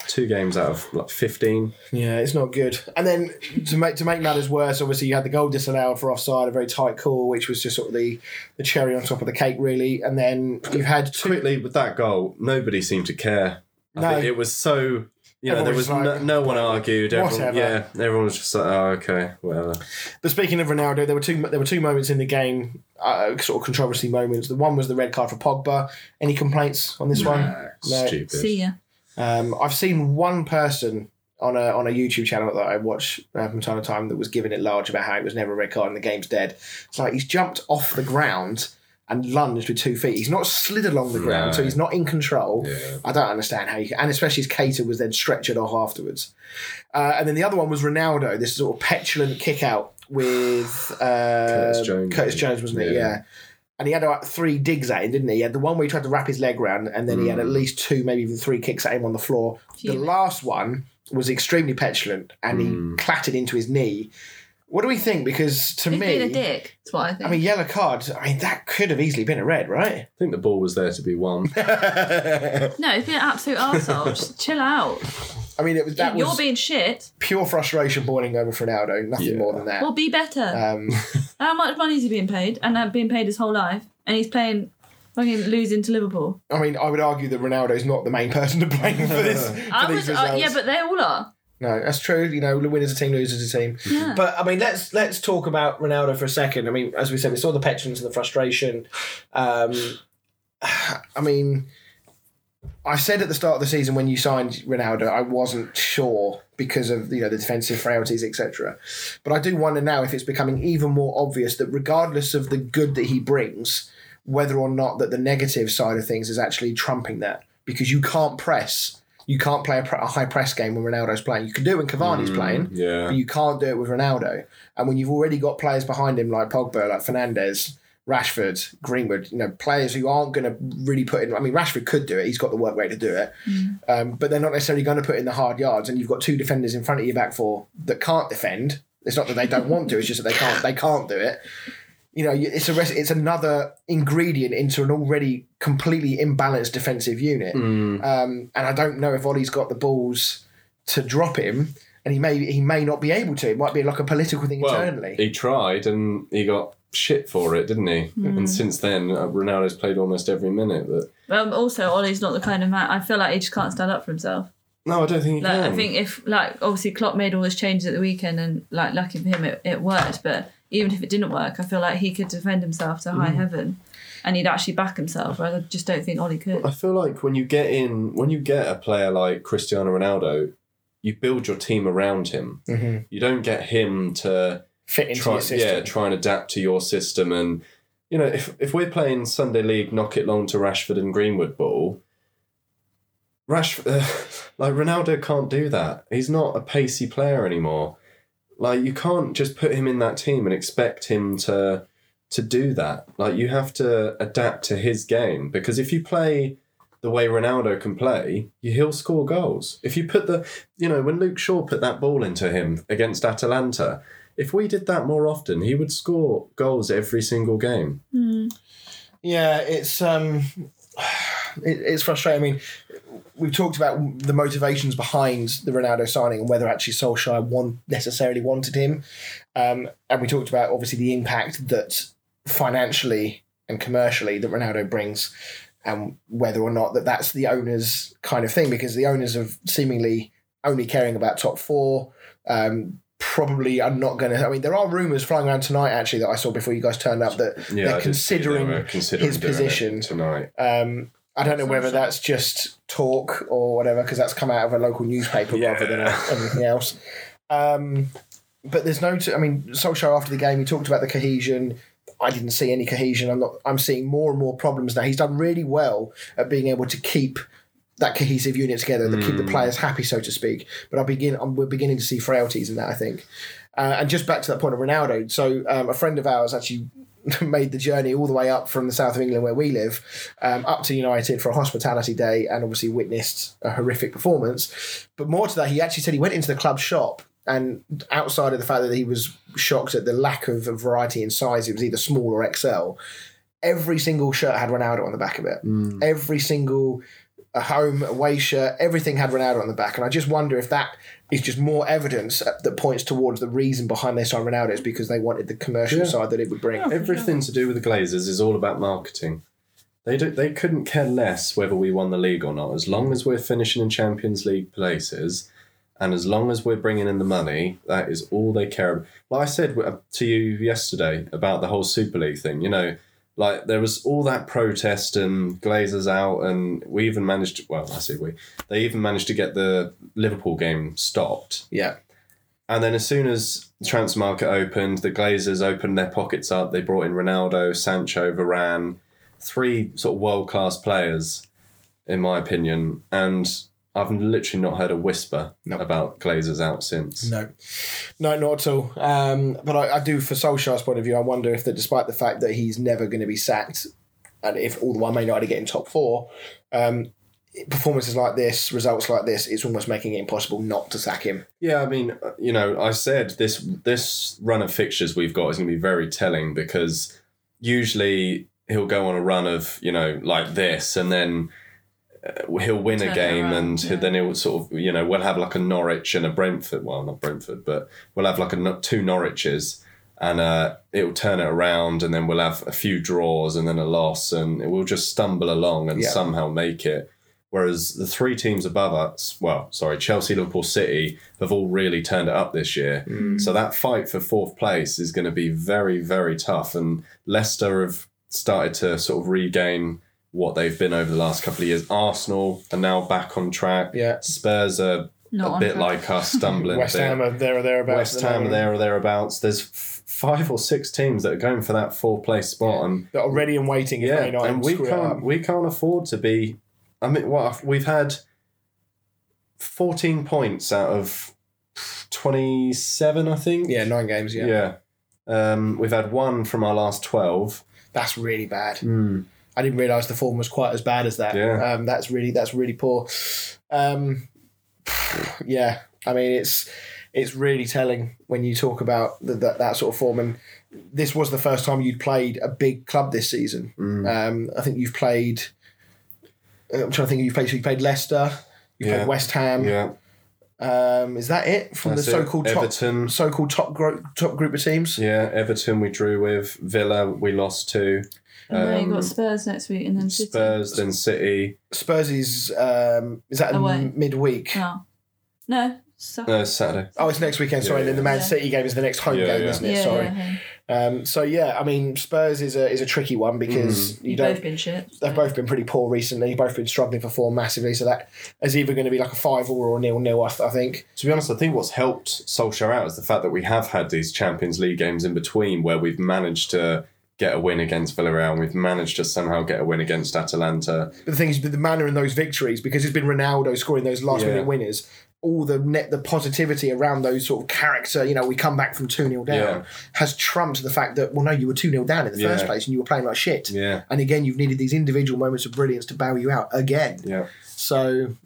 two games out of like 15. Yeah, it's not good. And then to make to make matters worse, obviously you had the goal disallowed for offside, a very tight call, which was just sort of the, the cherry on top of the cake, really. And then you've had two. Quickly, with that goal, nobody seemed to care. I No. think it was so. You know, Everyone there was was no, like, no one argued. Everyone, whatever. yeah, everyone was just like, oh, okay, whatever. But speaking of Ronaldo, there were two there were two moments in the game, uh, sort of controversy moments. The one was the red card for Pogba. Any complaints on this one? No. Stupid. See ya. Um, I've seen one person on a on a YouTube channel that I watch uh, from time to time that was giving it large about how it was never a red card and the game's dead. It's like he's jumped off the ground and lunged with two feet. He's not slid along the ground, No. so he's not in control. Yeah. I don't understand how you can, and especially as Keita was then stretchered off afterwards. Uh, and then the other one was Ronaldo, this sort of petulant kick out with uh, Curtis Jones, Curtis Jones, wasn't it? Yeah. Yeah. And he had about three digs at him, didn't he? He had the one where he tried to wrap his leg round, and then he had at Mm. least two, maybe even three kicks at him on the floor. The last one was extremely petulant, and Mm. he clattered into his knee. What do we think? Because to He's me, being a dick. That's what I think. I mean, yellow card. I mean, that could have easily been a red, right? I think the ball was there to be won. no, he's being an absolute arsehole. Just chill out. I mean, it was that You're was being shit. pure frustration boiling over for Ronaldo. Nothing Yeah. more than that. Well, be better. Um, How much money is he being paid? And uh, being paid his whole life, and he's playing Fucking losing to Liverpool. I mean, I would argue that Ronaldo's not the main person to blame for this. For I these would, uh, results. yeah, but they all are. No, that's true. You know, win as a team, lose as a team. Yeah. But I mean, let's let's talk about Ronaldo for a second. I mean, as we said, we saw the petulance and the frustration. Um, I mean, I said at the start of the season when you signed Ronaldo, I wasn't sure because of you know the defensive frailties, etc. But I do wonder now if it's becoming even more obvious that regardless of the good that he brings, whether or not that the negative side of things is actually trumping that because you can't press. You can't play a, pre- a high press game when Ronaldo's playing. You can do it when Cavani's playing, but Yeah. you can't do it with Ronaldo. And when you've already got players behind him like Pogba, like Fernandes, Rashford, Greenwood, you know, players who aren't going to really put in. I mean, Rashford could do it; he's got the work rate to do it, um, but they're not necessarily going to put in the hard yards. And you've got two defenders in front of your back four that can't defend. It's not that they don't want to; it's just that they can't. They can't do it. You know, it's a res- it's another ingredient into an already completely imbalanced defensive unit. Mm. Um, and I don't know if Ollie's got the balls to drop him, and he may he may not be able to. It might be like a political thing Well, internally. he tried and he got shit for it, didn't he? Hmm. And since then, uh, Ronaldo's played almost every minute. But Um, also, Ollie's not the kind of man. I feel like he just can't stand up for himself. no, I don't think he Like, can. I think if, like, obviously Klopp made all those changes at the weekend, and like, lucky for him, it, it worked. But even if it didn't work, I feel like he could defend himself to high heaven, and he'd actually back himself. Whereas I just don't think Ollie could. I feel like when you get in, when you get a player like Cristiano Ronaldo, you build your team around him. Mhm. You don't get him to Fit into try, your system. yeah, try and adapt to your system. And you know, if if we're playing Sunday League, knock it long to Rashford and Greenwood ball. Rashford, uh, like Ronaldo, can't do that. He's not a pacey player anymore. Like you can't just put him in that team and expect him to to do that. Like you have to adapt to his game because if you play the way Ronaldo can play, you, he'll score goals. If you put the, you know, when Luke Shaw put that ball into him against Atalanta, if we did that more often, he would score goals every single game. Yeah, it's um, it, it's frustrating. I mean, we've talked about the motivations behind the Ronaldo signing and whether actually Solskjaer want, necessarily wanted him, um, and we talked about obviously the impact that financially and commercially that Ronaldo brings, and whether or not that that's the owners' kind of thing because the owners of seemingly only caring about top four. Um, Probably are not going to. I mean, there are rumours flying around tonight actually that I saw before you guys turned up that Yeah, they're I did see considering considering his position. tonight. um, I don't know whether that's just talk or whatever, because that's come out of a local newspaper rather than Yeah. anything else. Um, but there's no. T- I mean, Solskjaer after the game, he talked about the cohesion. I didn't see any cohesion. I'm not. I'm seeing more and more problems now. He's done really well at being able to keep that cohesive unit together, to keep the players happy, so to speak. But I begin. I'm, we're beginning to see frailties in that. I think. Uh, and just back to that point of Ronaldo. So um, a friend of ours actually made the journey all the way up from the south of England where we live um, up to United for a hospitality day and obviously witnessed a horrific performance. But more to that, he actually said he went into the club shop and outside of the fact that he was shocked at the lack of variety in size, it was either small or XL. Every single shirt had Ronaldo on the back of it. Every single a home away shirt, everything had Ronaldo on the back, and I just wonder if that is just more evidence that points towards the reason behind their sign Ronaldo is because they wanted the commercial Yeah. side that it would bring. Everything to do with the Glazers is all about marketing. They do, they couldn't care less whether we won the league or not. As long as we're finishing in Champions League places, and as long as we're bringing in the money, that is all they care about. Like I said uh, to you yesterday about the whole Super League thing, you know, like there was all that protest and Glazers out, and we even managed. To, well, I say we. They even managed to get the Liverpool game stopped. Yeah, And then as soon as transfer market opened, the Glazers opened their pockets up. They brought in Ronaldo, Sancho, Varane, three sort of world class players, in my opinion. And I've literally not heard a whisper No. about Glazers out since. No, no, not at all. Um, but I, I do, for Solskjaer's point of view, I wonder if that, despite the fact that he's never going to be sacked, and if all the may not get in top four, um, performances like this, results like this, it's almost making it impossible not to sack him. Yeah, I mean, uh, you know, I said this this run of fixtures we've got is going to be very telling because usually he'll go on a run of you know like this, and then he'll win Turn a game, around, and yeah. then he'll sort of you know we'll have like a Norwich and a Brentford. Well, not Brentford, but we'll have like a two Norwiches. and uh, it'll turn it around, and then we'll have a few draws and then a loss, and we'll just stumble along and Yeah. somehow make it. Whereas the three teams above us, well, sorry, Chelsea, Liverpool, City, have all really turned it up this year. So that fight for fourth place is going to be very, very tough. And Leicester have started to sort of regain what they've been over the last couple of years. Arsenal are now back on track. Yeah. Spurs are Not a bit track. like us, stumbling West a bit. Ham are there or thereabouts. West Ham are there or thereabouts. There's f- five or six teams that are going for that four place spot, and that are ready and waiting. Yeah, and we screw it up. can't we can't afford to be. I mean, what we've had fourteen points out of twenty seven, I think. Yeah, nine games. Yeah, yeah. Um, we've had one from our last twelve. that's really bad. Mm. I didn't realise the form was quite as bad as that. Yeah. Um, that's really that's really poor. Um, yeah, I mean it's it's really telling when you talk about the, that that sort of form. And this was the first time you'd played a big club this season. Um, I think you've played. uh, I'm trying to think. You've played. So you played Leicester. You Yeah. played West Ham. Yeah, Um, is that it from That's the so-called top Everton. so-called top gro- top group of teams? yeah. Everton we drew with Villa. We lost to And then you Um, got Spurs next week, and then City. Spurs, then City. Spurs is um, is that Away. m- midweek? Oh. No. So- No, Saturday. Oh, it's next weekend. Sorry, Yeah, then the Man yeah. City game is the next home Yeah, game, yeah. isn't it? yeah, Sorry. yeah, yeah. Um, so yeah, I mean, Spurs is a is a tricky one because Mm-hmm. you You've don't. both been shit. They've both been pretty poor recently. You've both been struggling for form massively. So that is either going to be like a five or a nil nil. I, th- I think. To be honest, I think what's helped Solskjaer out is the fact that we have had these Champions League games in between where we've managed to get a win against Villarreal and we've managed to somehow get a win against Atalanta. But the thing is, the manner in those victories because it's been Ronaldo scoring those last Yeah. minute winners. All the net, the positivity around those sort of character, you know, we come back from 2 0 down, Yeah. has trumped the fact that, well, no, you were 2 0 down in the first place and you were playing like shit. Yeah, And again, you've needed these individual moments of brilliance to bow you out again. yeah. So,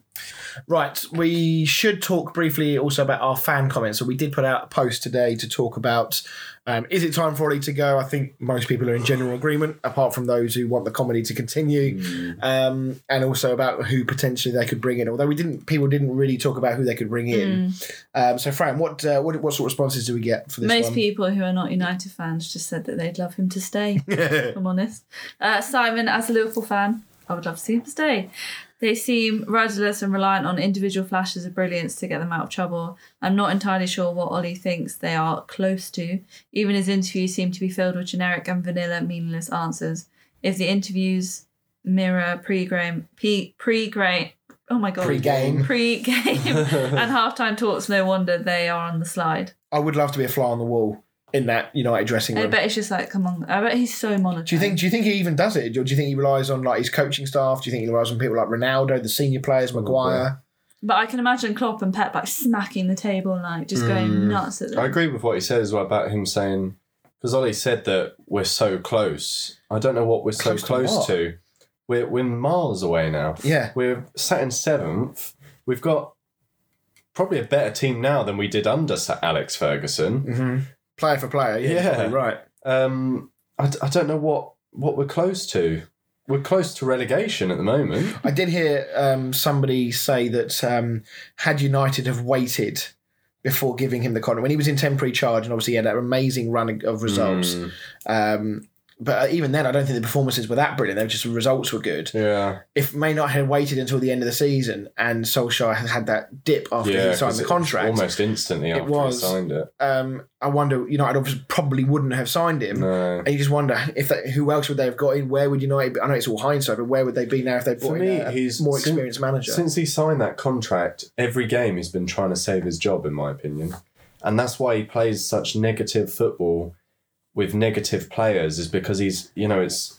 right, we should talk briefly also about our fan comments. So, we did put out a post today to talk about um, is it time for Ollie to go? I think most people are in general agreement, apart from those who want the comedy to continue, um, and also about who potentially they could bring in. Although we didn't, people didn't really talk about who they could bring in. Um, so, Fran, what, uh, what what sort of responses do we get for this Most one? people who are not United fans just said that they'd love him to stay. if I'm honest. Uh, Simon, as a Liverpool fan, I would love to see him stay. They seem rudderless and reliant on individual flashes of brilliance to get them out of trouble. I'm not entirely sure what Ollie thinks they are close to. Even his interviews seem to be filled with generic and vanilla, meaningless answers. If the interviews mirror pre-game, pre- pre-game, oh my god, Pre-game. pre-game and halftime talks, no wonder they are on the slide. I would love to be a fly on the wall in that United dressing room. I bet it's just like, come on. I bet he's so monotone. Do you think? Do you think he even does it? Or do you think he relies on like his coaching staff? Do you think he relies on people like Ronaldo, the senior players, Maguire? But I can imagine Klopp and Pep like smacking the table and like just going nuts at them. I agree with what he said as well about him saying, because Ollie said that we're so close. I don't know what we're so Close to close what? to. We're, we're miles away now. Yeah. We're sat in seventh. We've got probably a better team now than we did under Sir Alex Ferguson. Mm-hmm. Player for player, yeah, Yeah. right. Um, I don't know what, what we're close to. We're close to relegation at the moment. I did hear um, somebody say that um, had United have waited before giving him the contract when he was in temporary charge, and obviously he had that amazing run of results. Mm, Um, but even then, I don't think the performances were that brilliant. They were just the results were good. yeah. If May not had waited until the end of the season, and Solskjaer had had that dip after Yeah, he signed the contract, almost instantly after was. he signed it. um, I wonder United obviously probably wouldn't have signed him. No. And you just wonder if they, who else would they have got in? Where would United? Be? I know it's all hindsight, but where would they be now if they brought For in me, a, a he's more experienced manager? Since he signed that contract, every game he's been trying to save his job, in my opinion. And that's why he plays such negative football with negative players, is because he's, you know, it's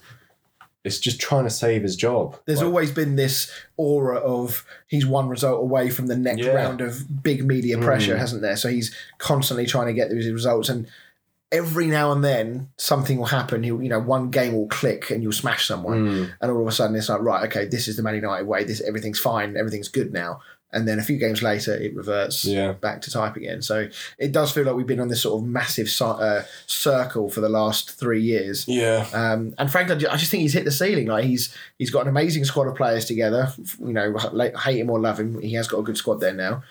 it's just trying to save his job. There's Like, always been this aura of he's one result away from the next Yeah. round of big media pressure, Mm. hasn't there? So he's constantly trying to get those results, and every now and then something will happen. He'll, you know, one game will click and you'll smash someone, Mm. and all of a sudden it's like, right, okay, this is the Man United way. This everything's fine, everything's good now. And then a few games later, it reverts Yeah. back to type again. So it does feel like we've been on this sort of massive uh, circle for the last three years. Yeah. Um, and frankly, I just think he's hit the ceiling. Like he's he's got an amazing squad of players together. You know, hate him or love him, he has got a good squad there now.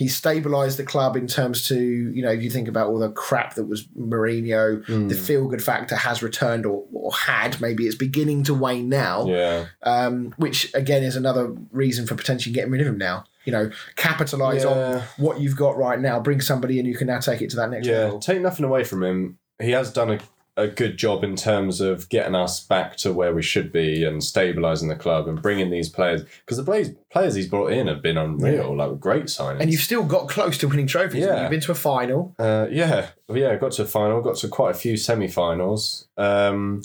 He's stabilised the club in terms to you know if you think about all the crap that was Mourinho, the feel good factor has returned or, or had. Maybe it's beginning to wane now Yeah. um, which again is another reason for potentially getting rid of him now. You know, capitalize on what you've got right now, bring somebody in who can now take it to that next level. Yeah. level. Take nothing away from him. He has done a, a good job in terms of getting us back to where we should be and stabilising the club and bringing these players. Because the players, players he's brought in have been unreal, like great signings. And you've still got close to winning trophies. Yeah. You've been to a final. Uh, yeah, yeah, got to a final, got to quite a few semi-finals. Um,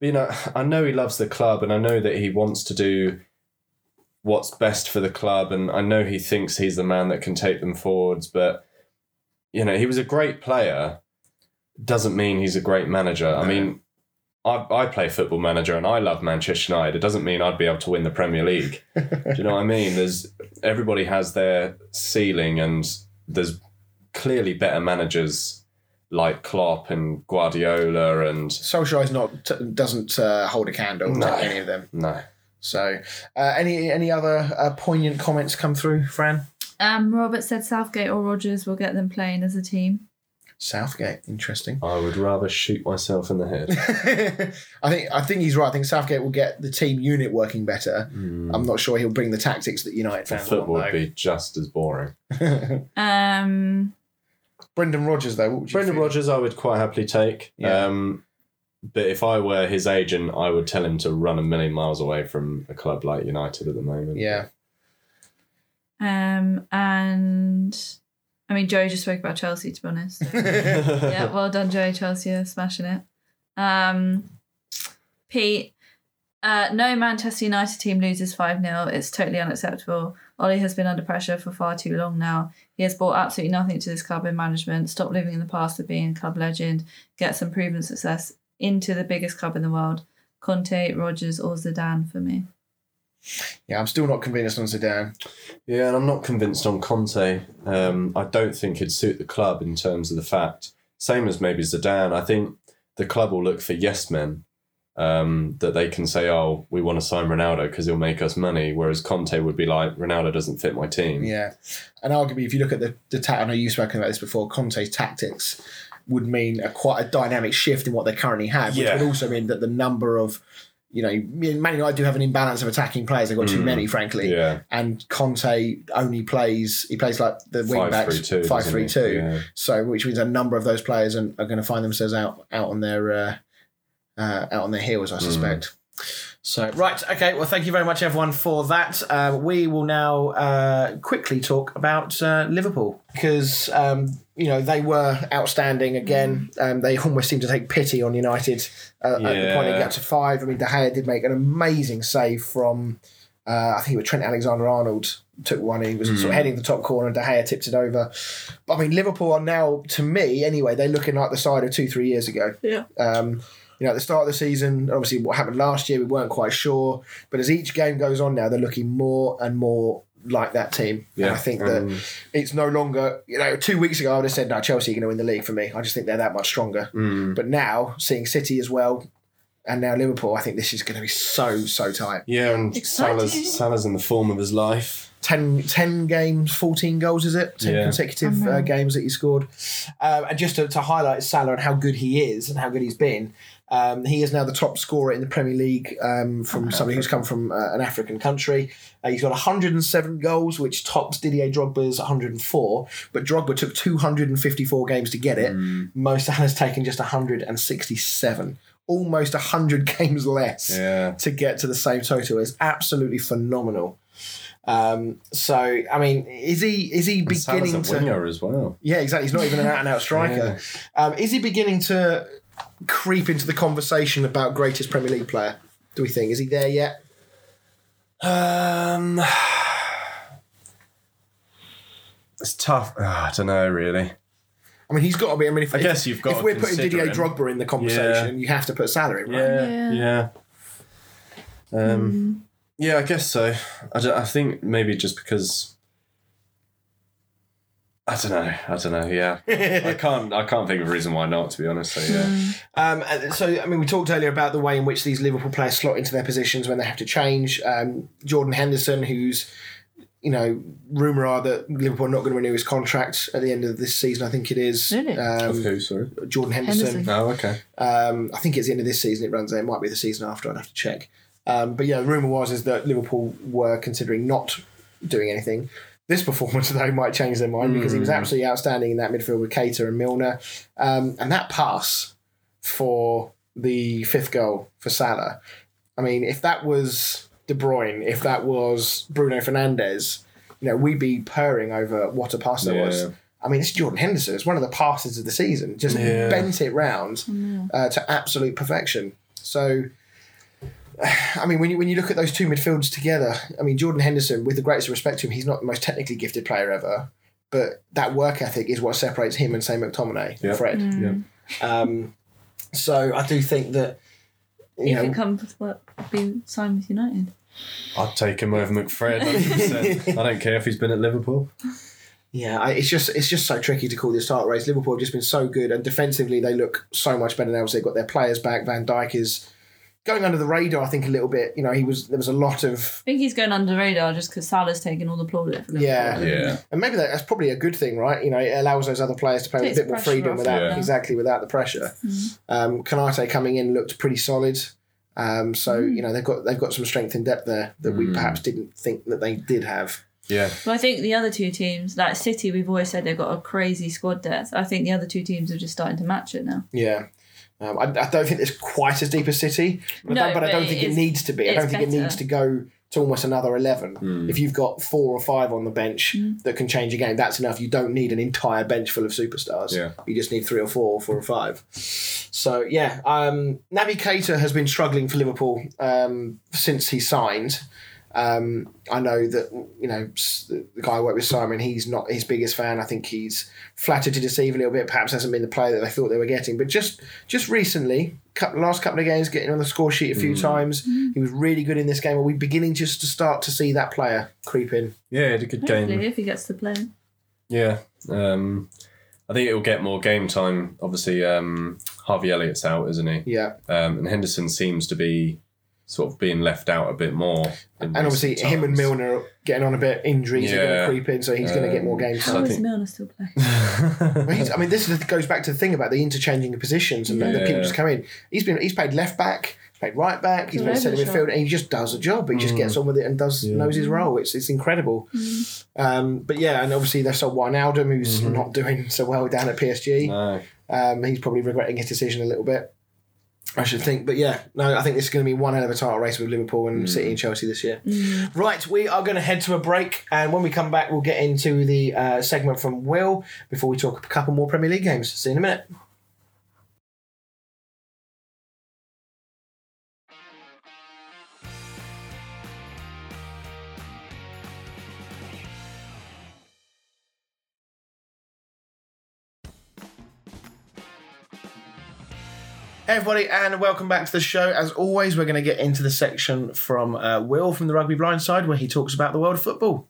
you know, I know he loves the club, and I know that he wants to do what's best for the club, and I know he thinks he's the man that can take them forwards. But you know, he was a great player. Doesn't mean he's a great manager. I mean, I, I play football manager, and I love Manchester United. It doesn't mean I'd be able to win the Premier League. Do you know what I mean? There's everybody has their ceiling, and there's clearly better managers like Klopp and Guardiola, and Solskjaer's not t- doesn't uh, hold a candle No. to any of them. no, So, uh, any any other uh, poignant comments come through, Fran? Um, Robert said Southgate or Rodgers will get them playing as a team. Southgate, interesting. I would rather shoot myself in the head. I think I think he's right. I think Southgate will get the team unit working better. I'm not sure he'll bring the tactics that United The fans football would be just as boring. Um, Brendan Rodgers, though, what would you Brendan feel? Rodgers, I would quite happily take. Yeah. Um, but if I were his agent, I would tell him to run a million miles away from a club like United at the moment. Yeah, um, and I mean, Joe just spoke about Chelsea. To be honest, yeah, well done, Joe. Chelsea are smashing it. Um, Pete, uh, no Manchester United team loses 5 0. It's totally unacceptable. Ollie has been under pressure for far too long now. He has brought absolutely nothing to this club in management. Stop living in the past of being a club legend. Get some proven success into the biggest club in the world. Conte, Rodgers, or Zidane for me. Yeah. I'm still not convinced on Zidane. Yeah, and I'm not convinced on Conte. Um, I don't think it'd suit the club in terms of the fact. Same as maybe Zidane. I think the club will look for yes men um, that they can say, "Oh, we want to sign Ronaldo because he'll make us money." Whereas Conte would be like, "Ronaldo doesn't fit my team." Yeah, and arguably, if you look at the the ta- I know you've spoken about this before. Conte's tactics would mean a quite a dynamic shift in what they currently have, which Yeah. would also mean that the number of you know, Man United do have an imbalance of attacking players. They've got too Mm. many, frankly. Yeah, And Conte only plays. He plays like the wing five backs, three two, five doesn't three two. Yeah. So, which means a number of those players are, are going to find themselves out out on their uh, uh, out on their heels, I Hmm. suspect. So, right, okay. Well, thank you very much, everyone, for that. Uh, we will now uh, quickly talk about uh, Liverpool because um, you know they were outstanding again. Um, they almost seemed to take pity on United uh, at the point they Yeah. got to five. I mean, De Gea did make an amazing save from. Uh, I think it was Trent Alexander-Arnold took one. He was sort of heading the top corner, and De Gea tipped it over. But I mean, Liverpool are now, to me anyway, they're looking like the side of two, three years ago. Yeah. Um, you know, at the start of the season, obviously what happened last year, we weren't quite sure. But as each game goes on now, they're looking more and more like that team. And Yeah, I think that um, it's no longer, you know, two weeks ago I would have said, no, Chelsea are going to win the league for me. I just think they're that much stronger. mm. But now, seeing City as well, and now Liverpool, I think this is going to be so, so tight. Yeah, and Exciting. Salah's, Salah's in the form of his life. 10, 10 games, 14 goals, is it? 10 Yeah. consecutive uh, games that he scored. Um, and just to, to highlight Salah and how good he is and how good he's been, um, he is now the top scorer in the Premier League um, from somebody who's come from uh, an African country. Uh, he's got 107 goals, which tops Didier Drogba's 104. But Drogba took 254 games to get it. Mo Salah's taken just 167. Almost 100 games less Yeah. to get to the same total It's absolutely phenomenal. Um, so I mean, is he is he beginning a to? winger as well. Yeah, exactly. He's not even an out and out striker. Um, is he beginning to creep into the conversation about greatest Premier League player? Do we think is he there yet? Um, it's tough. Ah, I don't know, really. I mean, he's got to be. I mean, if, I guess you've got if to we're putting Didier him. Drogba in the conversation, you have to put Salah in, right? Yeah, Yeah. yeah. Um, yeah, I guess so. I, don't, I think maybe just because. I don't know. I don't know. Yeah, I can't. I can't think of a reason why not. To be honest, so yeah. Um, so, I mean, we talked earlier about the way in which these Liverpool players slot into their positions when they have to change. Um, Jordan Henderson, who's you know, rumour are that Liverpool are not going to renew his contract at the end of this season. I think it is. Really? Of Um, who, sorry? Jordan Henderson. Henderson. Oh, okay. Um, I think it's the end of this season. It runs out. It might be the season after. I'd have to check. Um, but yeah, rumor was is that Liverpool were considering not doing anything. This performance though might change their mind because he was absolutely outstanding in that midfield with Keita and Milner, um, and that pass for the fifth goal for Salah. I mean, if that was De Bruyne, if that was Bruno Fernandes, you know, we'd be purring over what a pass that was. I mean, it's Jordan Henderson. It's one of the passes of the season. Just Yeah. bent it round uh, to absolute perfection. So, I mean, when you when you look at those two midfielders together, I mean, Jordan Henderson, with the greatest respect to him, he's not the most technically gifted player ever, but that work ethic is what separates him and say McTominay, Yeah. Fred. Yeah. Um, so I do think that you If know it comes with what being signed with United. I'd take him over McFred. 100%. I don't care if he's been at Liverpool. Yeah, I, it's just it's just so tricky to call this title race. Liverpool have just been so good, and defensively they look so much better now. as they've got their players back. Van Dijk is going under the radar, I think, a little bit. You know, he was there was a lot of I think he's going under the radar just because Salah's taken all the plaudit for Liverpool. Yeah. Yeah. and maybe that, that's probably a good thing, right? You know, it allows those other players to play with a bit more freedom without yeah. exactly without the pressure. Um, Konate coming in looked pretty solid. Um, so you know they've got they've got some strength in depth there that we perhaps didn't think that they did have. Yeah. But I think the other two teams, like City, we've always said they've got a crazy squad depth. I think the other two teams are just starting to match it now. Yeah. Um, I, I don't think it's quite as deep a City, but, No, I, don't, but I don't it think it is- needs to be. I don't think it needs to go to almost another 11. If you've got four or five on the bench that can change a game, that's enough. You don't need an entire bench full of superstars. Yeah. You just need three or four, four or five. So, yeah, um, Naby Keita has been struggling for Liverpool um, since he signed. Um, I know that you know the guy I work with, Simon. He's not his biggest fan. I think he's flattered to deceive a little bit. Perhaps hasn't been the player that they thought they were getting. But just just recently, couple, last couple of games, getting on the score sheet a few times. He was really good in this game. Are we beginning just to start to see that player creep in? Yeah, he had a good Hopefully, game. if he gets to play. Yeah. Um, I think it'll get more game time. Obviously, um, Harvey Elliott's out, isn't he? Yeah, Um, and Henderson seems to be sort of being left out a bit more. and obviously recent him and. Milner are getting on a bit. Injuries are going to creep in, so he's going to get more games. So How time. I is think- Milner still playing? I mean, this goes back to the thing about the interchanging of positions and the, the people just come in. He's been he's played left back, played right back, he's been over centre midfield, and he just does a job. He just gets on with it and does knows his role. It's it's incredible. Um, but yeah, and obviously they sold Wijnaldum, who's not doing so well down at PSG. No. Um, he's probably regretting his decision a little bit. I should think, but yeah, no, I think this is going to be one hell of a title race with Liverpool and City and Chelsea this year. Right, we are going to head to a break, and when we come back, we'll get into the uh, segment from Will before we talk a couple more Premier League games. See you in a minute. Hey everybody, and welcome back to the show. As always, we're going to get into the section from uh, Will from the Rugby Blind side, where he talks about the world of football.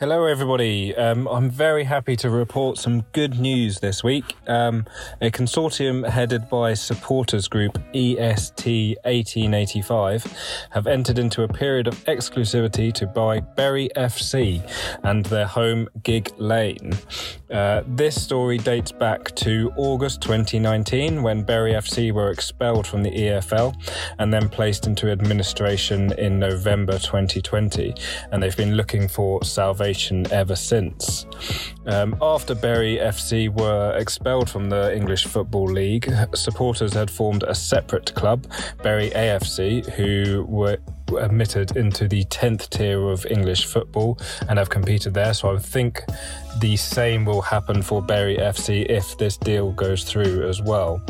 Hello, everybody. Um, I'm very happy to report some good news this week. Um, a consortium headed by supporters group EST 1885 have entered into a period of exclusivity to buy Bury FC and their home Gigg Lane. Uh, this story dates back to August 2019 when Bury FC were expelled from the EFL and then placed into administration in November 2020, and they've been looking for salvation ever since. Um, after Bury FC were expelled from the English Football League, supporters had formed a separate club, Bury AFC, who were admitted into the 10th tier of English football and have competed there. So I think the same will happen for Bury FC if this deal goes through as well.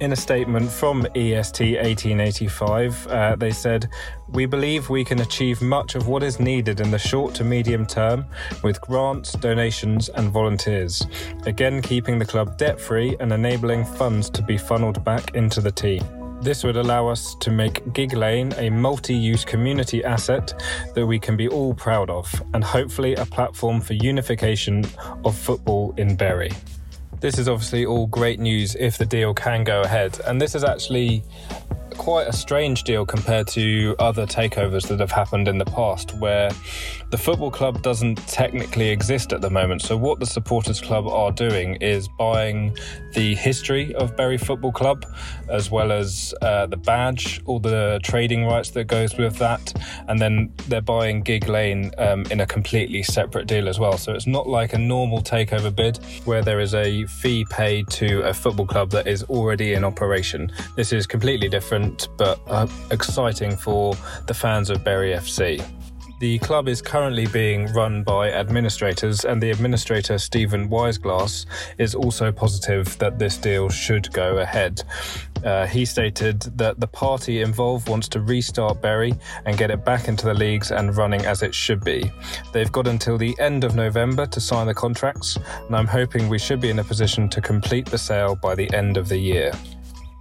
In a statement from EST 1885, uh, they said, We believe we can achieve much of what is needed in the short to medium term with grants, donations, and volunteers. Again, keeping the club debt free and enabling funds to be funneled back into the team. This would allow us to make Gigg Lane a multi use community asset that we can be all proud of, and hopefully a platform for unification of football in Bury. This is obviously all great news if the deal can go ahead. And this is actually quite a strange deal compared to other takeovers that have happened in the past, where the football club doesn't technically exist at the moment. So, what the supporters club are doing is buying the history of Bury Football Club, as well as uh, the badge, all the trading rights that goes with that, and then they're buying Gigg Lane um, in a completely separate deal as well. So, it's not like a normal takeover bid where there is a fee paid to a football club that is already in operation. This is completely different, but uh, exciting for the fans of Bury FC. The club is currently being run by administrators, and the administrator, Stephen Wiseglass, is also positive that this deal should go ahead. Uh, he stated that the party involved wants to restart Bury and get it back into the leagues and running as it should be. They've got until the end of November to sign the contracts, and I'm hoping we should be in a position to complete the sale by the end of the year.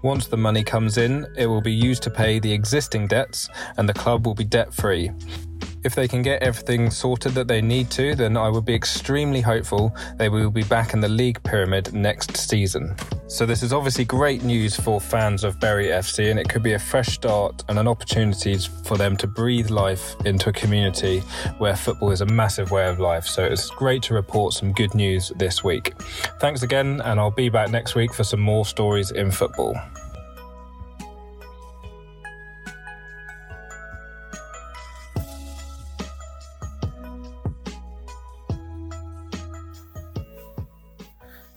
Once the money comes in, it will be used to pay the existing debts and the club will be debt free. If they can get everything sorted that they need to, then I would be extremely hopeful they will be back in the league pyramid next season. So, this is obviously great news for fans of Bury FC, and it could be a fresh start and an opportunity for them to breathe life into a community where football is a massive way of life. So, it's great to report some good news this week. Thanks again, and I'll be back next week for some more stories in football.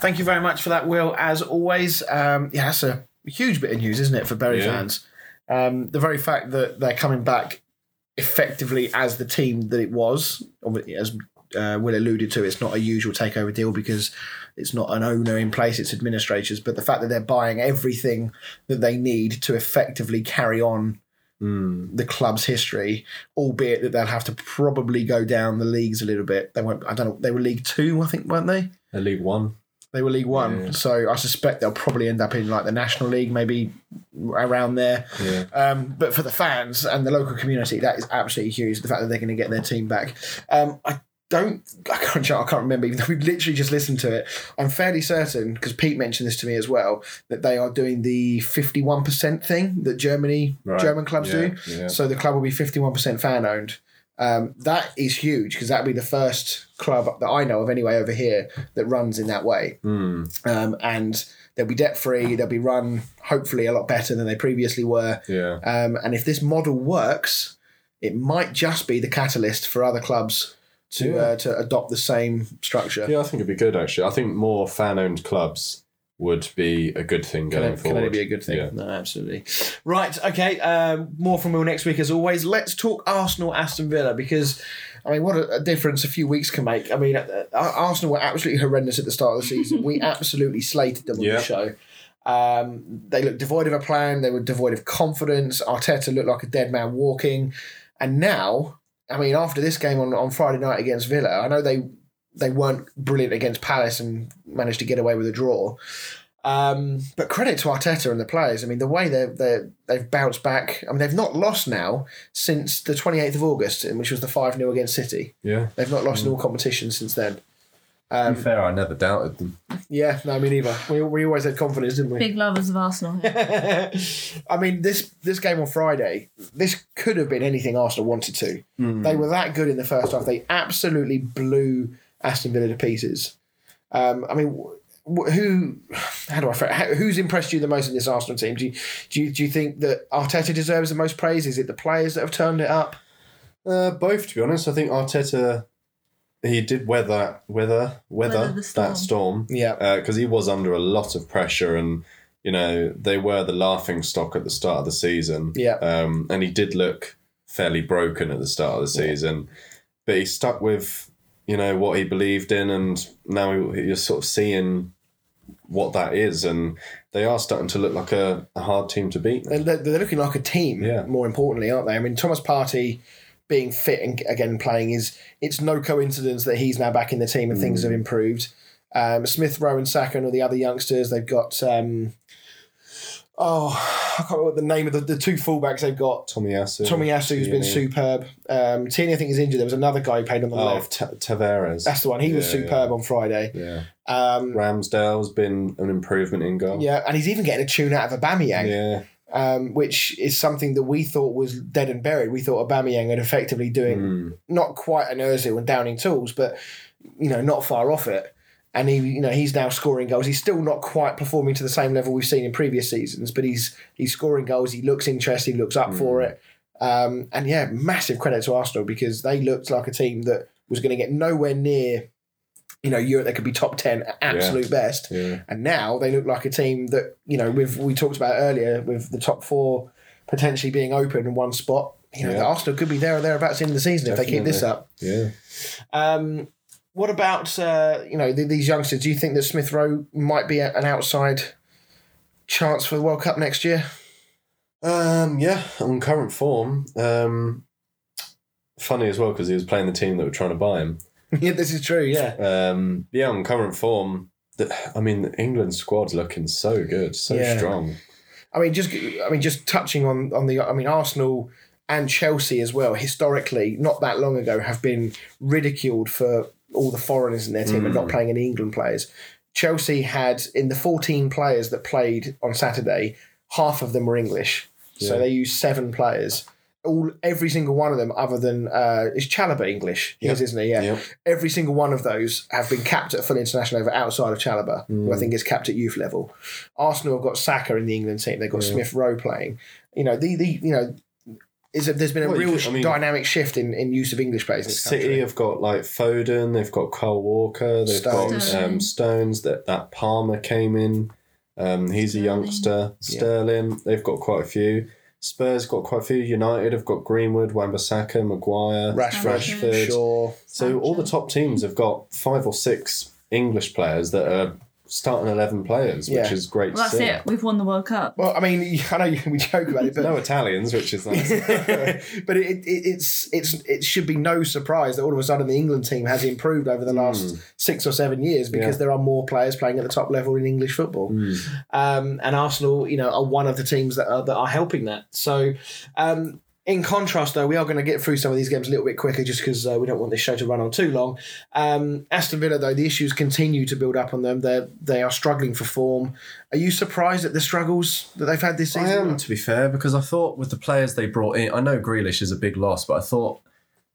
Thank you very much for that, Will. As always, um, yeah, that's a huge bit of news, isn't it, for Bury Yeah. fans? Um, the very fact that they're coming back effectively as the team that it was, as uh, Will alluded to, it's not a usual takeover deal because it's not an owner in place; it's administrators. But the fact that they're buying everything that they need to effectively carry on the club's history, albeit that they'll have to probably go down the leagues a little bit. They won't. I don't know. They were League Two, I think, weren't they? A League One. They were League One, Yeah. so I suspect they'll probably end up in like the National League, maybe around there. Yeah. Um, but for the fans and the local community, that is absolutely huge. The fact that they're going to get their team back. Um, I don't, I can't, I can't remember. Even though we literally just listened to it, I'm fairly certain because Pete mentioned this to me as well that they are doing the 51 percent thing that Germany Right. German clubs Yeah, do. yeah. So the club will be 51 percent fan owned. Um, that is huge because that'd be the first club that I know of anyway over here that runs in that way Hmm. um, and they'll be debt free. They'll be run hopefully a lot better than they previously were. Yeah. Um, and if this model works, it might just be the catalyst for other clubs to Yeah. uh, to adopt the same structure. Yeah, I think it'd be good actually. I think more fan owned clubs would be a good thing Can, going forward. can forward. only be a good thing. Yeah. No, absolutely. Right. Okay. Um, more from Will next week, as always. Let's talk Arsenal, Aston Villa, because I mean, what a, a difference a few weeks can make. I mean, uh, uh, Arsenal were absolutely horrendous at the start of the season. we absolutely slated them on Yeah. the show. Um, they looked devoid of a plan. They were devoid of confidence. Arteta looked like a dead man walking. And now, I mean, after this game on, on Friday night against Villa, I know they they weren't brilliant against Palace and managed to get away with a draw. Um, but credit to Arteta and the players. I mean, the way they they they've bounced back. I mean, they've not lost now since the twenty eighth of August, which was the five 0 against City. Yeah. They've not lost in mm. all competitions since then. to be um, fair, I never doubted them. Yeah, no, me neither. We, we always had confidence, didn't we? Big lovers of Arsenal. here. I mean, this this game on Friday, this could have been anything Arsenal wanted to. Mm. They were that good in the first half. They absolutely blew Aston Villa to pieces. Um, I mean, who? How do I? How, who's impressed you the most in this Arsenal team? Do you, do you do you think that Arteta deserves the most praise? Is it the players that have turned it up? Uh, both, to be honest. I think Arteta, he did weather, weather, weather, Weather storm. that storm. Yeah. Because he was under a lot of pressure and, you know, they were the laughing stock at the start of the season. Yeah. Um, and he did look fairly broken at the start of the season. But he stuck with, you know, what he believed in. And now you're sort of seeing what that is. And they are starting to look like a, a hard team to beat. They're, they're looking like a team. Yeah. More importantly, aren't they? I mean, Thomas Partey being fit and again playing is it's no coincidence that he's now back in the team and things have improved. Um, Smith Rowe and Saka and the other youngsters, they've got um, oh, I can't remember what the name of the, the two fullbacks they've got. Tomiyasu. Tommy Asu, who's been Tierney. superb. Um, Tierney, I think, is injured. There was another guy who played on the Oh, left. Ta- Tavares. That's the one. He was Yeah, superb on Friday. Yeah. Um, Ramsdale's been an improvement in goal. yeah, and he's even getting a tune out of Aubameyang. Yeah. um, which is something that we thought was dead and buried. We thought Aubameyang had effectively doing Mm. not quite an Özil and Downing tools, but you know, not far off it. And he, you know, he's now scoring goals. He's still not quite performing to the same level we've seen in previous seasons, but he's he's scoring goals. He looks interesting, looks up for it. Um, and yeah, massive credit to Arsenal because they looked like a team that was going to get nowhere near, you know, Europe. They could be top ten at absolute best. Yeah. And now they look like a team that, you know, with we talked about earlier, with the top four potentially being open in one spot, you know, Yeah. the Arsenal could be there or thereabouts in the season if they keep this up. Yeah. Um, what about, uh, you know, th- these youngsters? Do you think that Smith Rowe might be a- an outside chance for the World Cup next year? Um, yeah, on current form. Um, funny as well because he was playing the team that were trying to buy him. yeah, this is true, yeah. Um, yeah, on current form. I mean, the England squad's looking so good, so Yeah. strong. I mean, just I mean, just touching on on the I mean, Arsenal and Chelsea as well. Historically, not that long ago, have been ridiculed for all the foreigners in their team and not playing any England players. Chelsea had in the fourteen players that played on Saturday, half of them were English, so they used seven players. All every single one of them, other than uh, is Chalobah English? Yep. is, isn't he? Yeah. Yep. Every single one of those have been capped at full international over outside of Chalobah, who Mm. I think is capped at youth level. Arsenal have got Saka in the England team. They've got Yeah. Smith Rowe playing. You know, the, the you know, is that there's been a Well, real could- I mean- dynamic shift in, in use of English players. In this City country. have got like Foden, they've got Kyle Walker, they've Stones. got um, Stones. That that Palmer came in. Um, he's a youngster. Sterling. They've got quite a few. Spurs got quite a few. United have got Greenwood, Wan-Bissaka, Maguire, Rashford, Rashford. Shaw. So all the top teams have got five or six English players that are starting eleven players, which is great Well, to that's see. it. We've won the World Cup. Well, I mean, I know we joke about it, but No Italians, which is nice. but it, it, it's it's it should be no surprise that all of a sudden the England team has improved over the last six or seven years because Yeah. there are more players playing at the top level in English football, um, and Arsenal, you know, are one of the teams that are that are helping that. So. Um, in contrast, though, we are going to get through some of these games a little bit quicker just because uh, we don't want this show to run on too long. Um, Aston Villa, though, the issues continue to build up on them. They they are struggling for form. Are you surprised at the struggles that they've had this season? I am, to be fair, because I thought with the players they brought in, I know Grealish is a big loss, but I thought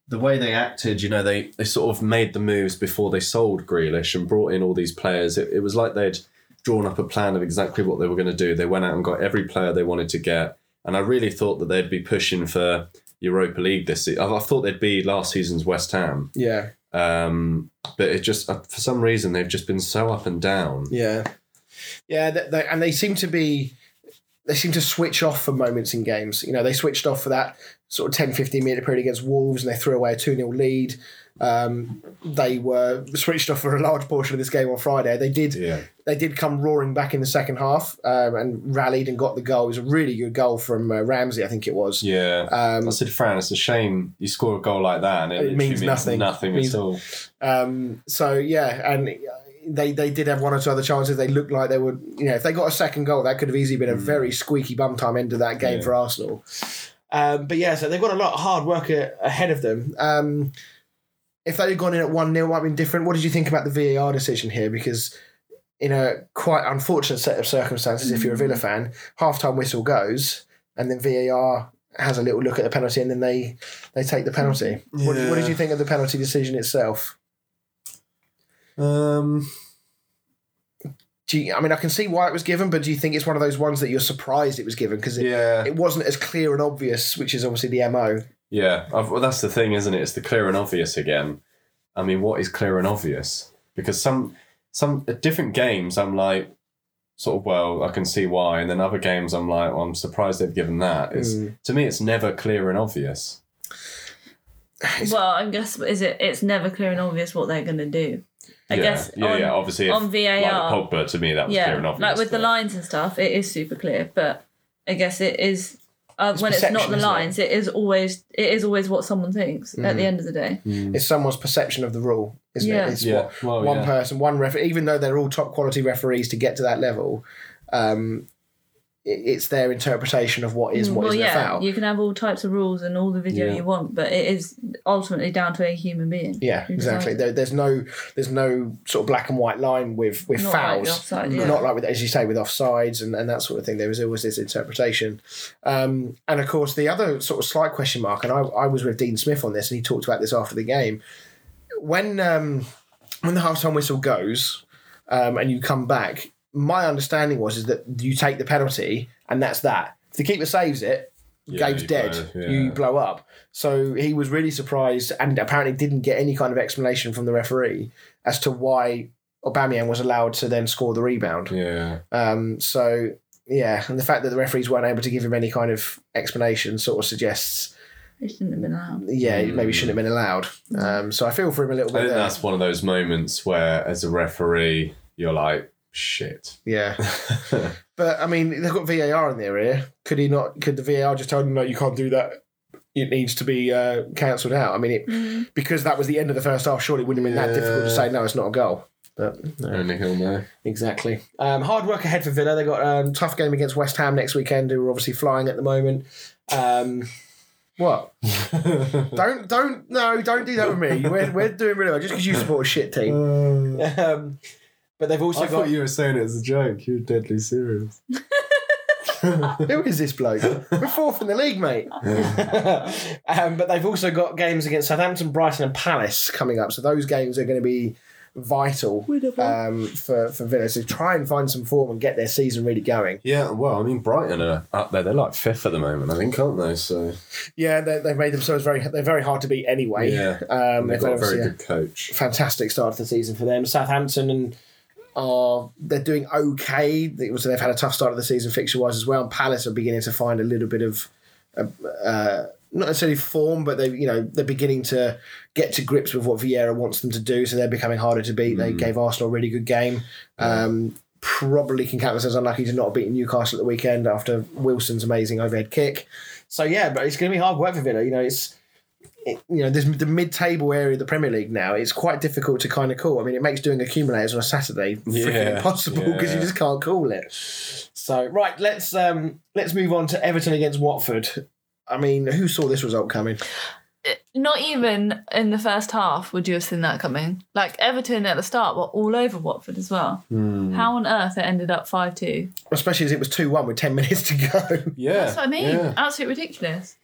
the way they acted, you know, they, they sort of made the moves before they sold Grealish and brought in all these players. It, it was like they'd drawn up a plan of exactly what they were going to do. They went out and got every player they wanted to get. And I really thought that they'd be pushing for Europa League this season. I, thought they'd be last season's West Ham. Yeah, Um, but it just, uh, for some reason, they've just been so up and down. Yeah, yeah, they, they, and they seem to be. They seem to switch off for moments in games. You know, they switched off for that sort of 10, 15 minute period against Wolves and they threw away a 2 0 lead. Um, they were switched off for a large portion of this game on Friday. They did Yeah. they did come roaring back in the second half um, and rallied and got the goal. It was a really good goal from uh, Ramsey, I think it was. Yeah. Um, I said, Fran, it's a shame you score a goal like that and it, It means means nothing. nothing, Means- at all. Um, so yeah, and they they did have one or two other chances. They looked like they would, you know, if they got a second goal, that could have easily been a very squeaky bum time end of that game Yeah. for Arsenal. Um, but yeah, so they've got a lot of hard work ahead of them. If they had gone in at one 0 it might have been different. What did you think about the VAR decision here? Because in a quite unfortunate set of circumstances, if you're a Villa fan, half time whistle goes, and then VAR has a little look at the penalty, and then they they take the penalty. What, what did you think of the penalty decision itself? Um, Do you, I mean, I can see why it was given, but do you think it's one of those ones that you're surprised it was given because it, yeah. it wasn't as clear and obvious, which is obviously the mo. Yeah, I've, well, that's the thing, isn't it? It's the clear and obvious again. I mean, what is clear and obvious? Because some some at different games, I'm like, sort of, well, I can see why, and then other games, I'm like, well, I'm surprised they've given that. It's, Mm. To me, it's never clear and obvious. Well, I guess is it? It's never clear and obvious what they're going to do. I yeah, guess yeah, on, yeah. Obviously, if, on VAR, like Pogba, to me, that was yeah, clear and obvious. like with the lines and stuff, it is super clear. But I guess it is uh, when it's not the isn't it? lines. It is always it is always what someone thinks at Mm. the end of the day. It's someone's perception of the rule, isn't Yeah. it? It's Yeah, what well, one yeah. person, one referee, even though they're all top quality referees to get to that level. Um, it's their interpretation of what is and what well, isn't yeah, a foul. you can have all types of rules and all the video Yeah. you want, but it is ultimately down to a human being. Yeah, exactly. There, there's no there's no sort of black and white line with with Not fouls, the offside, yeah. not like with as you say with offsides and, and that sort of thing. There was always this interpretation, um, and of course the other sort of slight question mark. And I, I was with Dean Smith on this, and he talked about this after the game. When um, when the halftime whistle goes, um, and you come back, my understanding was is that you take the penalty, and that's that. If the keeper saves it, Yeah, game's you dead. blow, yeah. You blow up. So he was really surprised, and apparently didn't get any kind of explanation from the referee as to why Aubameyang was allowed to then score the rebound. Yeah. Um, so yeah, and the fact that the referees weren't able to give him any kind of explanation sort of suggests, It shouldn't have been allowed. yeah, it maybe shouldn't have been allowed. Um, so I feel for him a little bit. I bit. think There. that's one of those moments where, as a referee, you're like, shit. Yeah, but I mean, they've got VAR in their ear. Could he not? Could the VAR just tell him no, you can't do that? It needs to be uh, cancelled out. I mean, it, Mm. because that was the end of the first half. Surely it wouldn't have been that difficult to say no, it's not a goal. But no. Only he'll know. Exactly. Um, hard work ahead for Villa. They got a um, tough game against West Ham next weekend, who are obviously flying at the moment. Um, what? don't don't no don't do that with me. We're, we're doing really well just because you support a shit team. Um, but they've also I got thought you were saying it as a joke. You're deadly serious. who is this bloke? We're fourth in the league, mate. um, but they've also got games against Southampton, Brighton, and Palace coming up. So those games are going to be vital um, for for Villa to try and find some form and get their season really going. Yeah, well, I mean, Brighton are up there. They're like fifth at the moment, I think, aren't they? So Yeah, they, they've made themselves very. They're very hard to beat anyway. Yeah. um, they've they've got a very good coach. fantastic start to the season for them. Southampton and are they're doing okay. Was they've had a tough start of the season fixture wise as well. And Palace are beginning to find a little bit of. Uh, uh, not necessarily form, but they, you know, they're beginning to get to grips with what Vieira wants them to do. So they're becoming harder to beat. They gave Arsenal a really good game. Um, probably can count themselves unlucky to not have beaten Newcastle at the weekend after Wilson's amazing overhead kick. So yeah, but it's going to be hard work for Villa. You know, it's it, you know, this the mid-table area of the Premier League now. It's quite difficult to kind of call. I mean, it makes doing accumulators on a Saturday freaking Yeah, impossible because you just can't call it. So right, let's um let's move on to Everton against Watford. I mean, who saw this result coming? Not even in the first half would you have seen that coming. Like Everton at the start were all over Watford as well. Hmm. How on earth it ended up 5 2? Especially as it was two-one with ten minutes to go. Yeah, That's what I mean. Yeah. Absolutely ridiculous.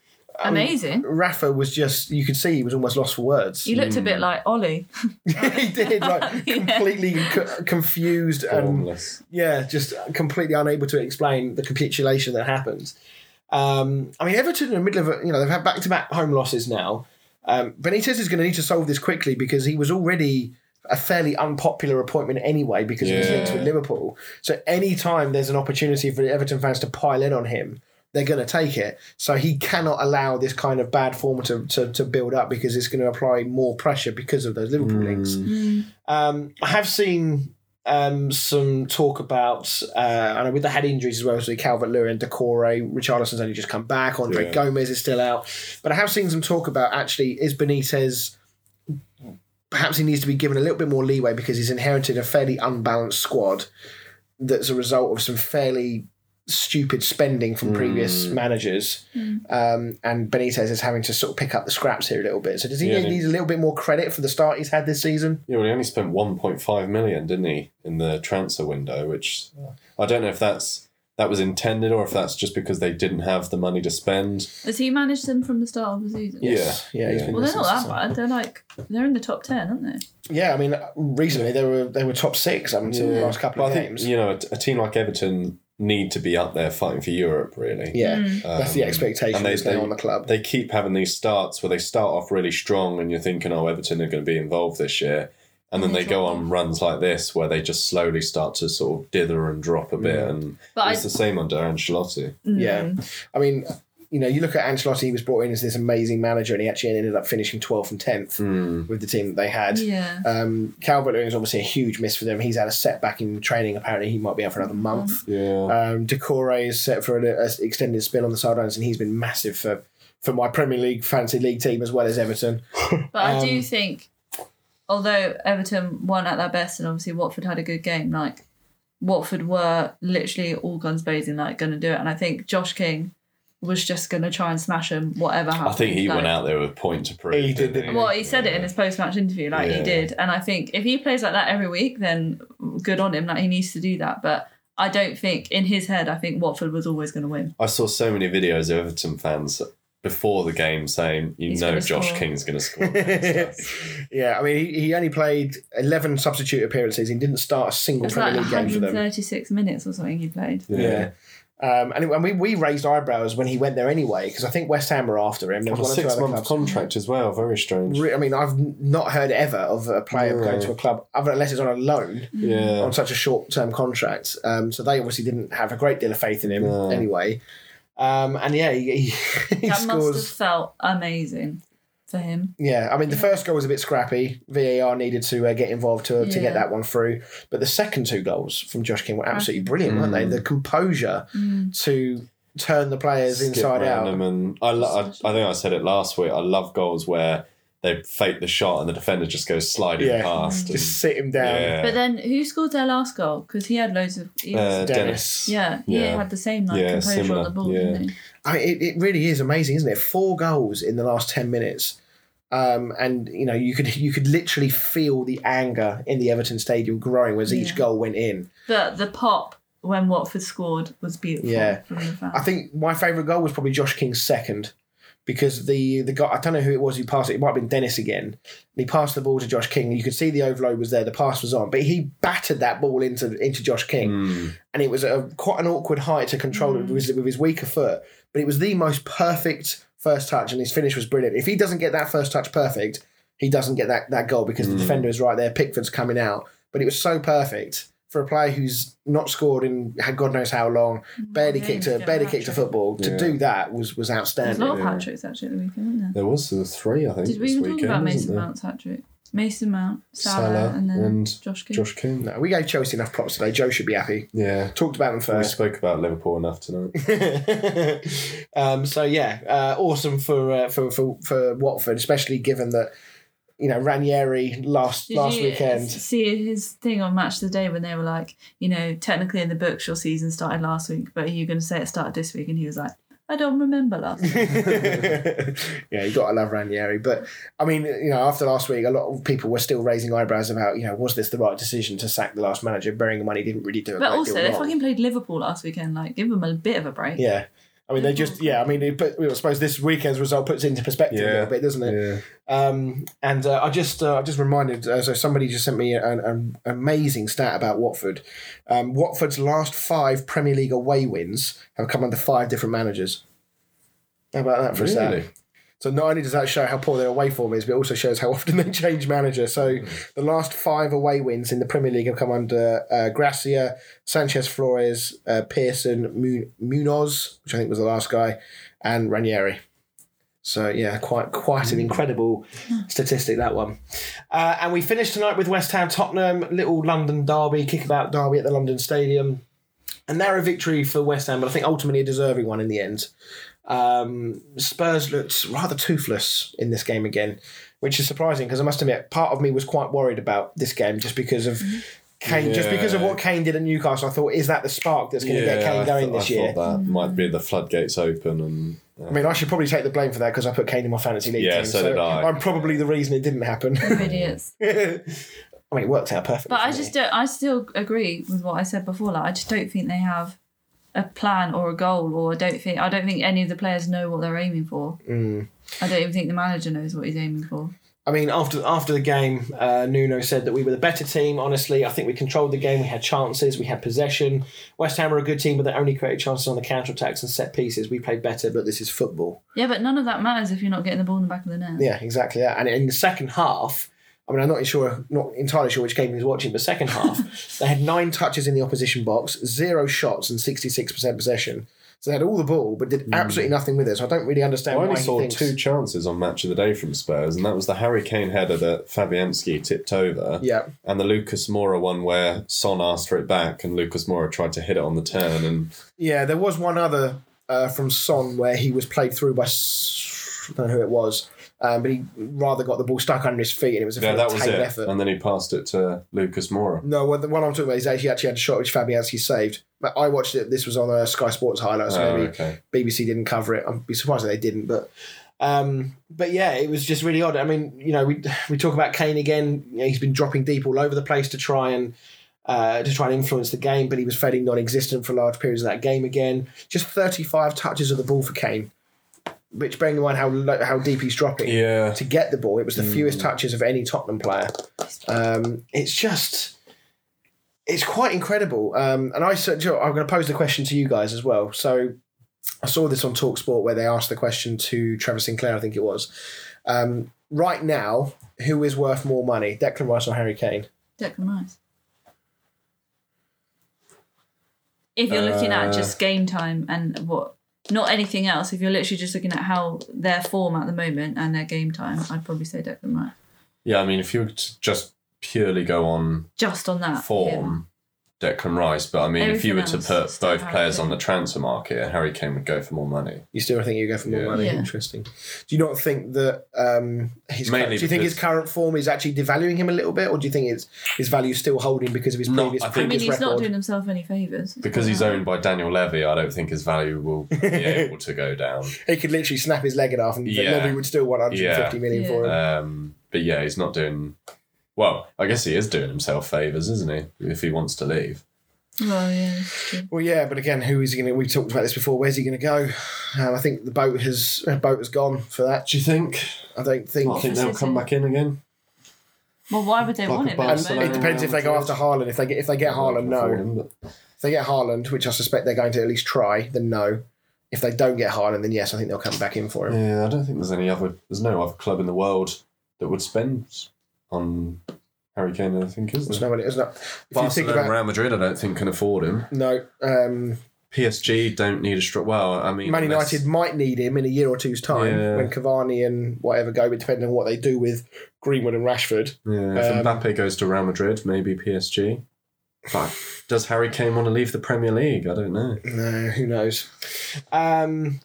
Amazing. Rafa was just you could see he was almost lost for words. You looked a bit like Ole. he did like Yeah. completely co- confused and Formless. yeah, just completely unable to explain the capitulation that happened. Um, I mean, Everton in the middle of a, you know they've had back to back home losses now. Um, Benitez is going to need to solve this quickly because he was already a fairly unpopular appointment anyway because of his links Yeah. with Liverpool. So any time there's an opportunity for the Everton fans to pile in on him, they're going to take it. So he cannot allow this kind of bad form to, to, to build up because it's going to apply more pressure because of those Liverpool links. Um, I have seen um, some talk about, uh, I know with the head injuries as well, so Calvert Lewin, Doucouré, Richarlison's only just come back, Andre Yeah. Gomes is still out. But I have seen some talk about actually, is Benitez, perhaps he needs to be given a little bit more leeway because he's inherited a fairly unbalanced squad that's a result of some fairly stupid spending from previous managers. Um, and Benitez is having to sort of pick up the scraps here a little bit. So does he Yeah, need, he- need a little bit more credit for the start he's had this season? Yeah, well, he only spent 1.5 million, didn't he, in the transfer window? Which I don't know if that's that was intended or if that's just because they didn't have the money to spend. Has he managed them from the start of the season? Yes. Yeah, he's Yeah. been Well, they're not that the bad. They're like, they're in the top 10, aren't they? Yeah, I mean, recently they were they were top six up until the last couple But of I think games. you know a, a team like Everton need to be up there fighting for Europe. Really, yeah, Mm. that's the Um, expectation and they- they- on the club. they keep having these starts where they start off really strong, and you're thinking, "Oh, Everton are going to be involved this year," and then they they go on runs like this where they just slowly start to sort of dither and drop a bit, and But it's I- the same under Ancelotti. Yeah, Mm. I mean, you know, you look at Ancelotti; he was brought in as this amazing manager, and he actually ended up finishing twelfth and tenth Hmm. with the team that they had. Yeah. Um, Calvert Lewin is obviously a huge miss for them. He's had a setback in training. Apparently, he might be out for another month. Yeah, Um, Doucouré is set for an extended spin on the sidelines, and he's been massive for for my Premier League fancy league team as well as Everton. But I do Um, think, although Everton won at their best and obviously Watford had a good game, like Watford were literally all guns blazing, like going to do it. And I think Josh King was just going to try and smash him, whatever happened. I think he like, went out there with a point to prove. He did, didn't Well, he said it in his post match interview, like Yeah. he did. And I think if he plays like that every week, then good on him. Like he needs to do that. But I don't think in his head, I think Watford was always going to win. I saw so many videos of Everton fans before the game saying, "You He's know, Josh score." King's going to score." yeah, I mean, he, he only played 11 substitute appearances. He didn't start a It single was like Premier League game for them. 136 minutes or something he played. Yeah. Um, and, and we, we raised eyebrows when he went there anyway, because I think West Ham were after him. There was a one or two six other month clubs. contract as well. Very strange. Re- I mean, I've not heard ever of a player No. going to a club, other unless it's on a loan Yeah. on such a short term contract. Um, so they obviously didn't have a great deal of faith in him No. anyway. Um, and yeah, he, he, he That must have felt amazing for him. Yeah, I mean, the first goal was a bit scrappy. VAR needed to uh, get involved to, to get that one through. But the second two goals from Josh King were absolutely brilliant, weren't they? The composure to turn the players Skip inside out. them and I, lo- I, I think I said it last week. I love goals where they fake the shot and the defender just goes sliding Yeah, past. and- sit him down. yeah. But then who scored their last goal? Because he had loads of. He uh, Dennis. Dennis. yeah, he yeah. had the same like Yeah, composure similar, on the ball, yeah. didn't he? I mean, it, it really is amazing, isn't it? Four goals in the last ten minutes, um, and you know you could you could literally feel the anger in the Everton stadium growing as each goal went in. But the pop when Watford scored was beautiful. Yeah. from the fans. I think my favourite goal was probably Josh King's second. Because the the guy I don't know who it was who passed it. It might have been Dennis again. And he passed the ball to Josh King. You could see the overload was there. The pass was on, but he battered that ball into into Josh King. Mm. and it was a quite an awkward height to control it with, with his weaker foot. But it was the most perfect first touch, and his finish was brilliant. If he doesn't get that first touch perfect, he doesn't get that, that goal because the defender is right there. Pickford's coming out, but it was so perfect for a player who's not scored in God knows how long, barely yeah, kicked a barely a kicked a hat-trick. football. To do that was was There's a outstanding. lot of hat tricks actually at the weekend, wasn't there? There was uh, three, I think. Did we this even talk about Mason? Mount's hat trick? Mason Mount, Salah, Salah and then and Josh King. Josh King. No, we gave Chelsea enough props today. Joe should be happy. Yeah. Talked about them We first. spoke about Liverpool enough tonight. um, so yeah, uh, awesome for, uh, for for for Watford, especially given that you know Ranieri last Did last you weekend. see his thing on Match of the Day when they were like, you know, technically in the books your season started last week, but are you going to say it started this week? And he was like, I don't remember last week. yeah, you got to love Ranieri, but I mean, you know, after last week, a lot of people were still raising eyebrows about, you know, was this the right decision to sack the last manager? Bearing in mind he didn't really do a But also, they fucking played Liverpool last weekend. Like, give them a bit of a break. yeah. I mean, they just, yeah, I mean, it put, I suppose this weekend's result puts it into perspective a little bit, doesn't it? Yeah. Um, and uh, I just uh, I just reminded uh, so somebody just sent me an, an amazing stat about Watford. Um, Watford's last five Premier League away wins have come under five different managers. How about that for a Really? stat? So not only does that show how poor their away form is, but it also shows how often they change manager. So the last five away wins in the Premier League have come under uh, Gracia, Sanchez Flores, uh, Pearson, Munoz, which I think was the last guy, and Ranieri. So yeah, quite quite an incredible statistic that one. Uh, and we finished tonight with West Ham Tottenham, little London derby, kickabout derby at the London Stadium. A narrow victory for West Ham, but I think ultimately a deserving one in the end. Um, Spurs looked rather toothless in this game again, which is surprising because I must admit, part of me was quite worried about this game just because of Kane, just because of what Kane did at Newcastle. I thought, is that the spark that's going to get Kane I going thought- this I year? thought that might be the floodgates open and. uh, I mean, I should probably take the blame for that because I put Kane in my fantasy league Yeah, team. so did I. I'm probably the reason it didn't happen. Idiots. I mean, it worked out perfectly. But I just me. don't. I still agree with what I said before. Like I just don't think they have a plan or a goal, or I don't think I don't think any of the players know what they're aiming for. Mm. I don't even think the manager knows what he's aiming for. I mean, after after the game, uh, Nuno said that we were the better team. Honestly, I think we controlled the game. We had chances. We had possession. West Ham are a good team, but they only created chances on the counter attacks and set pieces. We played better, but this is football. Yeah, but none of that matters if you're not getting the ball in the back of the net. Yeah, exactly that. And in the second half, I mean, I'm not sure, not entirely sure which game he was watching, but second half, they had nine touches in the opposition box, zero shots, and 66% possession. So they had all the ball, but did absolutely nothing with it. So I don't really understand I why only he saw thinks. two chances on Match of the Day from Spurs, and that was the Harry Kane header that Fabianski tipped over, Yeah, and the Lucas Moura one where Son asked for it back, and Lucas Moura tried to hit it on the turn, and yeah. There was one other uh, from Son where he was played through by I don't know who it was, Um, but he rather got the ball stuck under his feet, and it was a Yeah, that was it. effort. And then he passed it to Lucas Moura. No, what the one I'm talking about is actually actually had a shot which Fabianski saved. But I watched it. This was on a Sky Sports highlights. So Oh, maybe okay. BBC didn't cover it. I'd be surprised if they didn't. But um, but yeah, it was just really odd. I mean, you know, we we talk about Kane again. You know, he's been dropping deep all over the place to try and uh, to try and influence the game, but he was fairly non-existent for large periods of that game again. Just 35 touches of the ball for Kane, which bearing in mind how lo- how deep he's dropping Yeah. to get the ball, it was the fewest touches of any Tottenham player. Um, it's just, it's quite incredible. Um, and I said, I'm going to pose the question to you guys as well. So I saw this on Talksport where they asked the question to Trevor Sinclair, I think it was. Um, right now, who is worth more money, Declan Rice or Harry Kane? Declan Rice. If you're looking Uh, at just game time and what, not anything else. If you're literally just looking at how their form at the moment and their game time, I'd probably say Declan Rice. Yeah, I mean, if you were to just purely go on Just on that form, Declan Rice, but I mean, if you were to put both Harry players Kane. on the transfer market, Harry Kane would go for more money. You still think you go for more Yeah. money? Yeah. Interesting. Do you not think that um, his Mainly do you think his current form is actually devaluing him a little bit, or do you think it's his value still holding because of his No, previous I think- I mean, he's record? not doing himself any favours. Because he's owned by Daniel Levy, I don't think his value will be able to go down. He could literally snap his leg in half, and Yeah. Levy would still want 150 Yeah. million Yeah. for him. Um, but yeah, he's not doing. Well, I guess he is doing himself favours, isn't he? If he wants to leave. Well, yeah. Well, yeah, but again, who is he going to? We talked about this before. Where's he going to go? Um, I think the boat has uh, boat has gone for that. Do you think? I don't think. I think they'll come back in again. Well, why would they Like want a him? at the and Barcelona. moment? it depends if they go after Haaland. If they get if they get Haaland, no. Him, but- If they get Haaland, which I suspect they're going to at least try, then no. If they don't get Haaland, then yes, I think they'll come back in for him. Yeah, I don't think there's any other. There's no other club in the world that would spend on Harry Kane. I think is There's there? no, there's not. If you think Barcelona, about Real Madrid, I don't think can afford him. no, um, PSG don't need a strike. Well, I mean, Man unless- United might need him in a year or two's time Yeah. when Cavani and whatever go, but depending on what they do with Greenwood and Rashford. Yeah, if Um, Mbappe goes to Real Madrid, maybe PSG. But does Harry Kane want to leave the Premier League? I don't know. No, who knows? Um,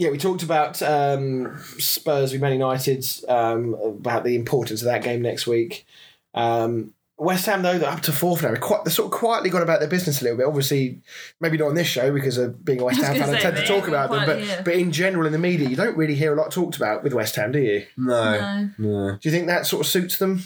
yeah, we talked about um, Spurs with Man United um, about the importance of that game next week. Um, West Ham, though, they're up to fourth now. They're, quite, they're sort of quietly gone about their business a little bit. Obviously, maybe not on this show because of being a West Ham fan, gonna I tend to talk about them. But, quietly, but in general, in the media, you don't really hear a lot talked about with West Ham, do you? No, No, no. Do you think that sort of suits them?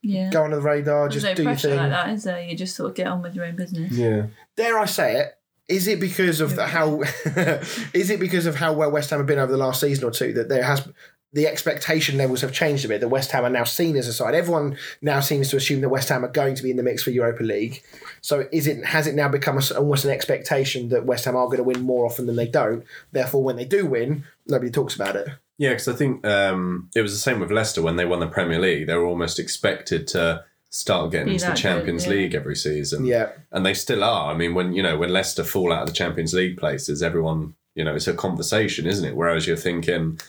yeah. Go under the radar, There's just no do your pressure thing. like that, is there? You just sort of get on with your own business. Yeah. dare I say it? Is it because of the, how? is it because of how well West Ham have been over the last season or two that there has the expectation levels have changed a bit? That West Ham are now seen as a side. Everyone now seems to assume that West Ham are going to be in the mix for Europa League. So is it has it now become a s almost an expectation that West Ham are going to win more often than they don't? Therefore, when they do win, nobody talks about it. Yeah, because I think um, it was the same with Leicester when they won the Premier League. They were almost expected to start getting Be into the that good, Champions yeah. League every season. Yeah, and they still are. I mean, when you know when Leicester fall out of the Champions League places, everyone you know it's a conversation, isn't it? Whereas you're thinking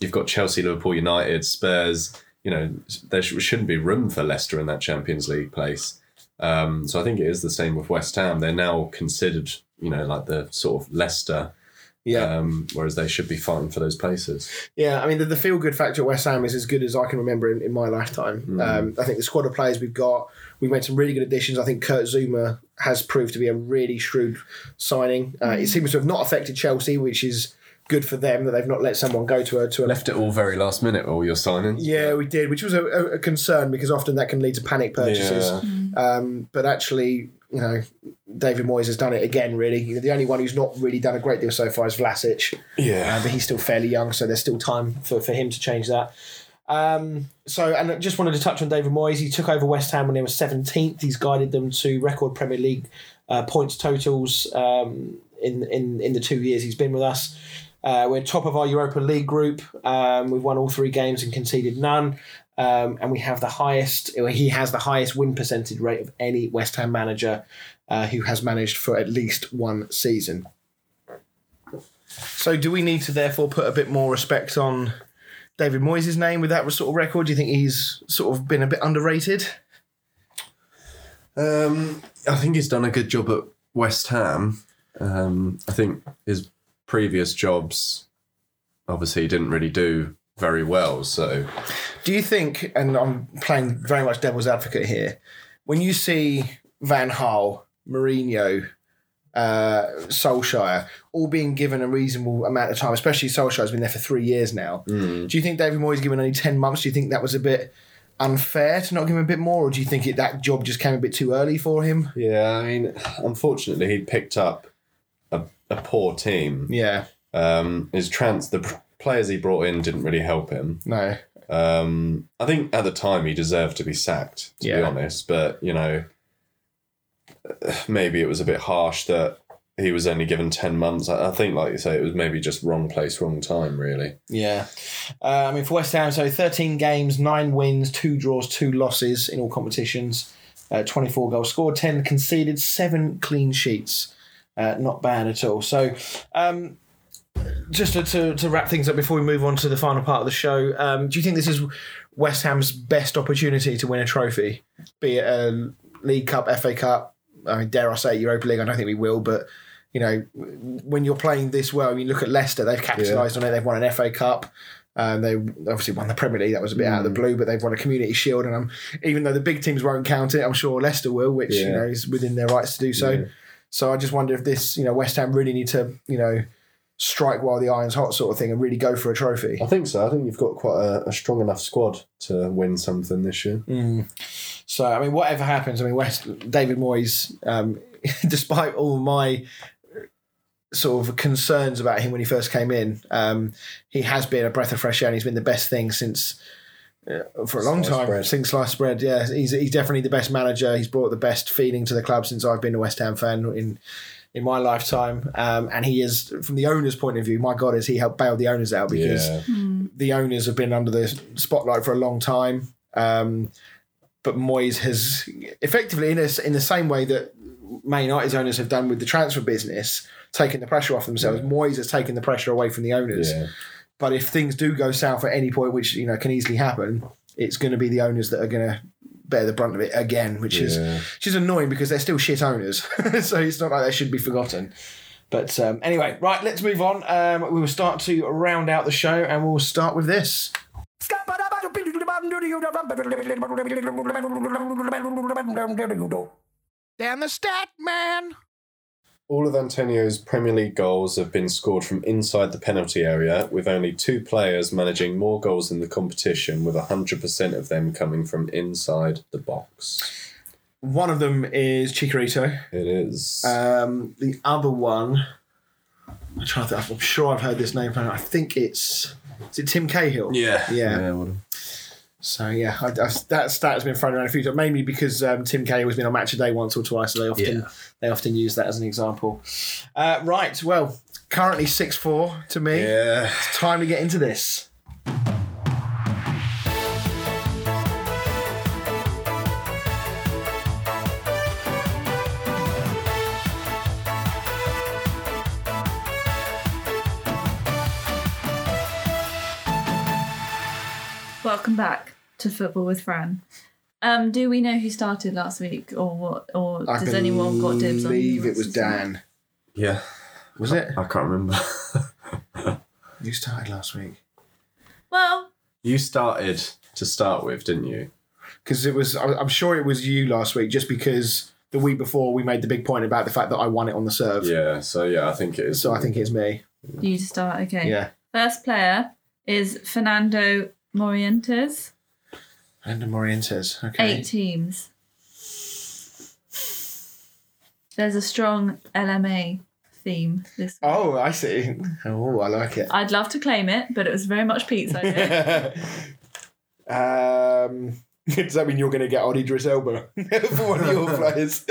you've got Chelsea, Liverpool, United, Spurs. You know there sh- shouldn't be room for Leicester in that Champions League place. Um, so I think it is the same with West Ham. They're now considered, you know, like the sort of Leicester, yeah. um, whereas they should be fighting for those places. Yeah, I mean, the, the feel good factor at West Ham is as good as I can remember in, in my lifetime. Mm. Um, I think the squad of players we've got, we've made some really good additions. I think Kurt Zouma has proved to be a really shrewd signing. Uh, It seems to have not affected Chelsea, which is good for them that they've not let someone go to a to a. Left it all very last minute. All your signings. Yeah, we did, which was a, a, a concern because often that can lead to panic purchases. Yeah. Um, but actually, you know, David Moyes has done it again. Really, the only one who's not really done a great deal so far is Vlasic. Yeah. Uh, but he's still fairly young, so there's still time for, for him to change that. Um, so, and I just wanted to touch on David Moyes. He took over West Ham when they were 17th. He's guided them to record Premier League uh, points totals um, in, in, in the two years he's been with us. Uh, we're top of our Europa League group. Um, we've won all three games and conceded none. Um, and we have the highest, he has the highest win percentage rate of any West Ham manager uh, who has managed for at least one season. So, do we need to therefore put a bit more respect on David Moyes' name with that sort of record? Do you think he's sort of been a bit underrated? Um, I think he's done a good job at West Ham. Um, I think his previous jobs, obviously, he didn't really do very well. So Do you think, and I'm playing very much devil's advocate here, when you see Van Gaal, Mourinho, uh, Solskjaer all being given a reasonable amount of time, especially Solskjaer's been there for three years now, do you think David Moyes given only 10 months? Do you think that was a bit unfair to not give him a bit more, or do you think it, that job just came a bit too early for him? yeah, I mean, unfortunately, he picked up a, a poor team. Yeah, Um, his trans the players he brought in didn't really help him. no. Um, I think at the time he deserved to be sacked, to be honest. But you know, maybe it was a bit harsh that he was only given ten months. I, I think, like you say, it was maybe just wrong place, wrong time. Really. Yeah. Uh, I mean, for West Ham, so 13 games, nine wins, two draws, two losses in all competitions, uh, 24 goals scored, 10 conceded, seven clean sheets. Uh, not bad at all. So, um, just to, to, to wrap things up before we move on to the final part of the show, um, do you think this is West Ham's best opportunity to win a trophy? Be it a League Cup, FA Cup, I mean, dare I say Europa League? I don't think we will, but you know, when you're playing this well, I mean, look at Leicester; they've capitalised on it. They've won an FA Cup. Um, they obviously won the Premier League. That was a bit out of the blue, but they've won a Community Shield. And I'm, even though the big teams won't count it, I'm sure Leicester will, which you know is within their rights to do so. Yeah. So I just wonder if this, you know, West Ham really need to, you know, strike while the iron's hot, sort of thing, and really go for a trophy. I think so. I think you've got quite a, a strong enough squad to win something this year. Mm. So I mean, whatever happens, I mean, West David Moyes, um, despite all my sort of concerns about him when he first came in, um, he has been a breath of fresh air, and he's been the best thing since. Uh, for a long Sliced time, bread. since sliced bread, yeah, he's he's definitely the best manager. He's brought the best feeling to the club since I've been a West Ham fan in in my lifetime, um, and he is from the owner's point of view. My God, has he helped bail the owners out because Yeah. the owners have been under the spotlight for a long time. Um, but Moyes has effectively, in, a, in the same way that Man United's owners have done with the transfer business, taken the pressure off themselves. Moyes has taken the pressure away from the owners. Yeah. But if things do go south at any point, which you know can easily happen, it's going to be the owners that are going to bear the brunt of it again, which is Yeah. which is annoying because they're still shit owners. so it's not like they should be forgotten. But um, anyway, right, let's move on. Um, we will start to round out the show, and we'll start with this. Dan the stat man. All of Antonio's Premier League goals have been scored from inside the penalty area, with only two players managing more goals in the competition, with 100% of them coming from inside the box. One of them is Chicharito. It is. Um, the other one, I'm trying to think, I'm sure I've heard this name. I think it's is it Tim Cahill? yeah. yeah. well, So yeah, I, I, that stat has been thrown around a few times, mainly because um, Tim Cahill has been on Match a Day once or twice, so they often Yeah. they often use that as an example. Uh, right, well, currently six four to me. Yeah. It's time to get into this. Welcome back to Football with Fran. Um, do we know who started last week, or what? Or I does anyone got dibs on? believe it was wants to? Dan. Yeah. Was it? I can't remember. You started last week Well, You started to start with, didn't you? because it was. I- I'm sure it was you last week, just because the week before we made the big point about the fact that I won it on the serve. Yeah. So, yeah, I think it is. So I think it's me. you start. Okay. Yeah. First player is Fernando Morientes. Brandon Morientes. Okay. Eight teams. There's a strong LMA theme this week. Oh, I see. Oh, I like it. I'd love to claim it, but it was very much Pete's idea. um, does that mean you're going to get on Idris Elba for one of your players?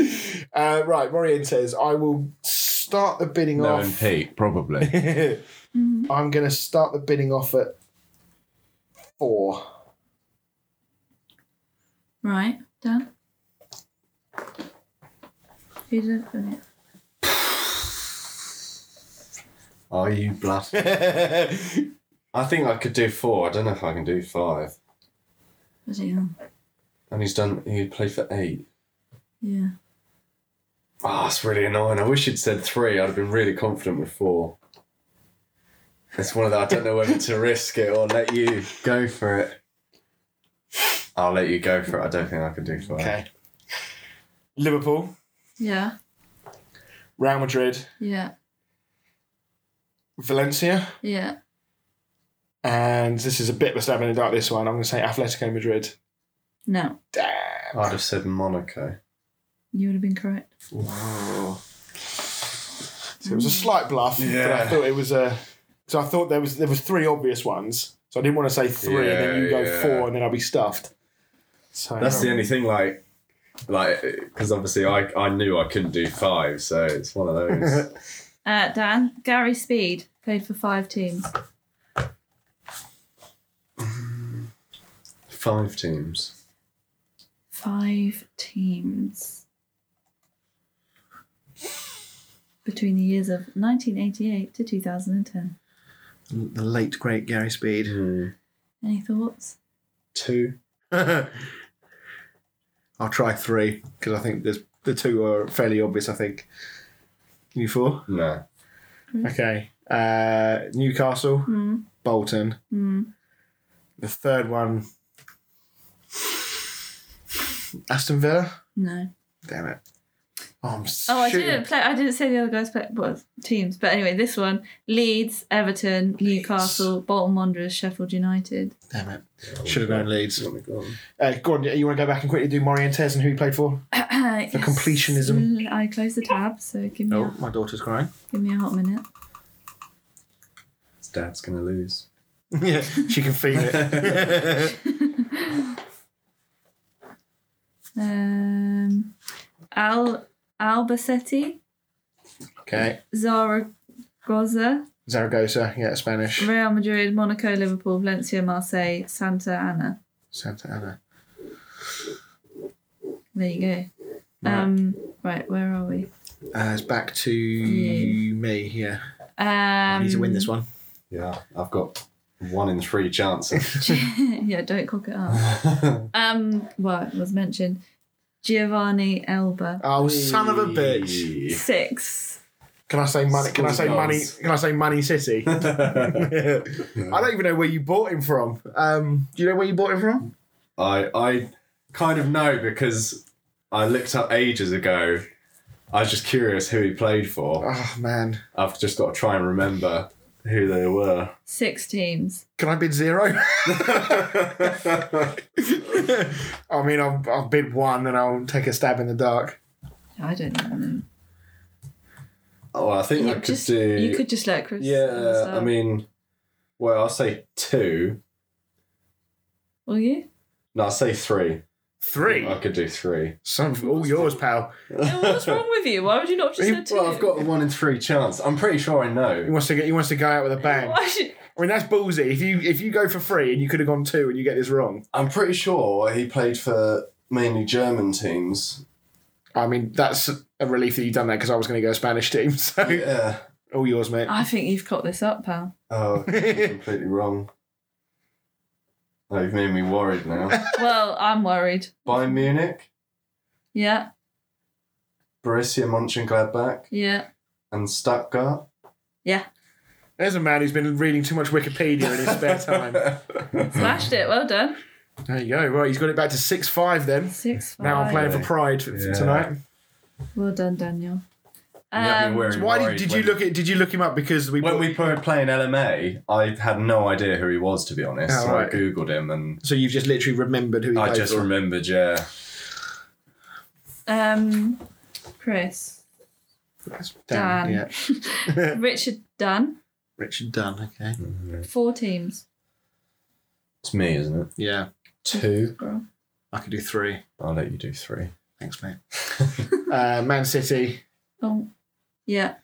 Uh, right, Morientes. I will start the bidding no, off. and Pete, probably. I'm going to start the bidding off at four. right, Dan? Who did it? Oh. Are you bluffing? I think I could do four. I don't know if I can do five. Was he on? And he's done. He played for eight. Yeah. Oh, that's really annoying. I wish you'd said three. I'd have been really confident with four. It's one of the, I don't know whether to risk it or let you go for it. I'll let you go for it. I don't think I can do five. Okay. Liverpool, Yeah. Real Madrid, Yeah. Valencia, Yeah. and this is a bit of a stab in the dark. This one, I'm going to say Atletico Madrid. No. Damn. I'd have said Monaco. You would have been correct. So it was a slight bluff, but I Yeah. thought it was a. So I thought there was there was three obvious ones. So I didn't want to say three and then you go Yeah, four and then I'll be stuffed. So That's the only thing, like, like because obviously I, I knew I couldn't do five, so it's one of those. Uh, Dan, Gary Speed played for five teams. five teams. Five teams. Between the years of 1988 to 2010. The late great Gary Speed. Any thoughts? Two. I'll try three because I think there's the two are fairly obvious. I think. You four? No. Okay. Uh, Newcastle, Hmm. Bolton. Hmm. The third one, Aston Villa. No. Damn it. Oh, I'm Oh, I didn't play. I didn't say the other guys play well, teams, but anyway, this one: Leeds, Everton, Newcastle, Bolton Wanderers, Sheffield United. Damn it. Should have known Leeds. Uh, go on, you want to go back and quickly do Morientes and who he played for? For completionism. I closed the tab, so give me Oh, a, my daughter's crying. give me a hot minute. His dad's gonna lose. yeah, she can feel it. Um, Al Albacete, okay. Zaragoza, Zaragoza, yeah, Spanish. Real Madrid, Monaco, Liverpool, Valencia, Marseille, Santa Ana. Santa Ana. There you go. Right. Um, right, where are we? Uh, it's back to You. me, yeah. Um, I need to win this one. Yeah, I've got one in three chances. yeah, don't cock it up. Um, well, it was mentioned. Giovane Elber. Oh, son of a bitch. Six. Can I say money? Can I say money? Can I say Money City? I don't even know where you bought him from. Um, do you know where you bought him from? I I kind of know because I looked up ages ago. I was just curious who he played for. Oh man, I've just got to try and remember who they were. Six teams. can I bid zero? I mean, I'll, I'll bid one and I'll take a stab in the dark. I don't even know. Oh, I think I could just do. you could just let Chris. yeah, start. I mean, well, I'll say two. will you? No, I'll say three. Three. I could do three. Some all oh, yours, pal. Yeah, what's wrong with you? Why would you not have just said two? Well, I've got a one in three chance. I'm pretty sure I know. He know. wants to get. He wants to go out with a bang. Why should- I mean, that's ballsy. If you if you go for three and you could have gone two and you get this wrong, I'm pretty sure he played for mainly German teams. I mean, that's a relief that you've done that because I was going to go Spanish team. So Yeah. all yours, mate. I think you've got this up, pal. Oh, completely wrong. Oh, you've made me worried now. Well, I'm worried. Bayern Munich, Yeah, Borussia Mönchengladbach, yeah, and Stuttgart. yeah. There's a man who's been reading too much Wikipedia in his spare time. Smashed it. Well done. There you go. Right, he's got it back to six five then. Six. Five. Now I'm playing for pride for, for Yeah. tonight. Well done, Daniel. You had me Um. Why did, worried did you when- look at? Did you look him up because we? When bought- we were playing LMA, I had no idea who he was, to be honest. Oh, so right. I googled him, and so you've just literally remembered who he was. I played just for. remembered. Yeah, um, Chris, Dan, Dan. yeah. Richard Dunn. Richard Dunn. Okay. Four teams. it's me, isn't it? Yeah, Two. Girl. I could do three. I'll let you do three. Thanks, mate. uh, Man City, Oh, yeah,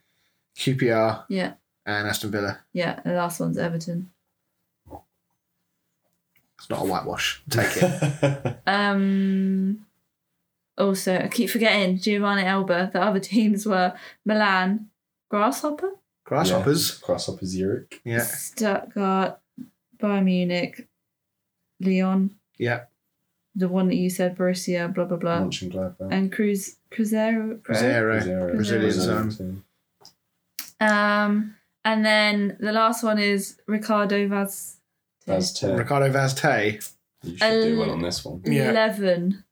QPR, yeah, and Aston Villa. yeah. The last one's Everton. It's not a whitewash. Take it. Um. Also, I keep forgetting Giovane Elber. The other teams were Milan, Grasshopper, Grasshoppers. Yeah. Grasshoppers Zurich. Yeah. Stuttgart, Bayern Munich, Lyon, Yeah. The one that you said, Borussia, blah blah blah, Mönchengladbach. and Cruz Cruzeiro. Zero. Zero. Brazilian Brazilian zone. Um, And then the last one is Ricardo Vaz. That's ten. Ricardo Vaz Tê. You should do well on this one. Yeah. 11.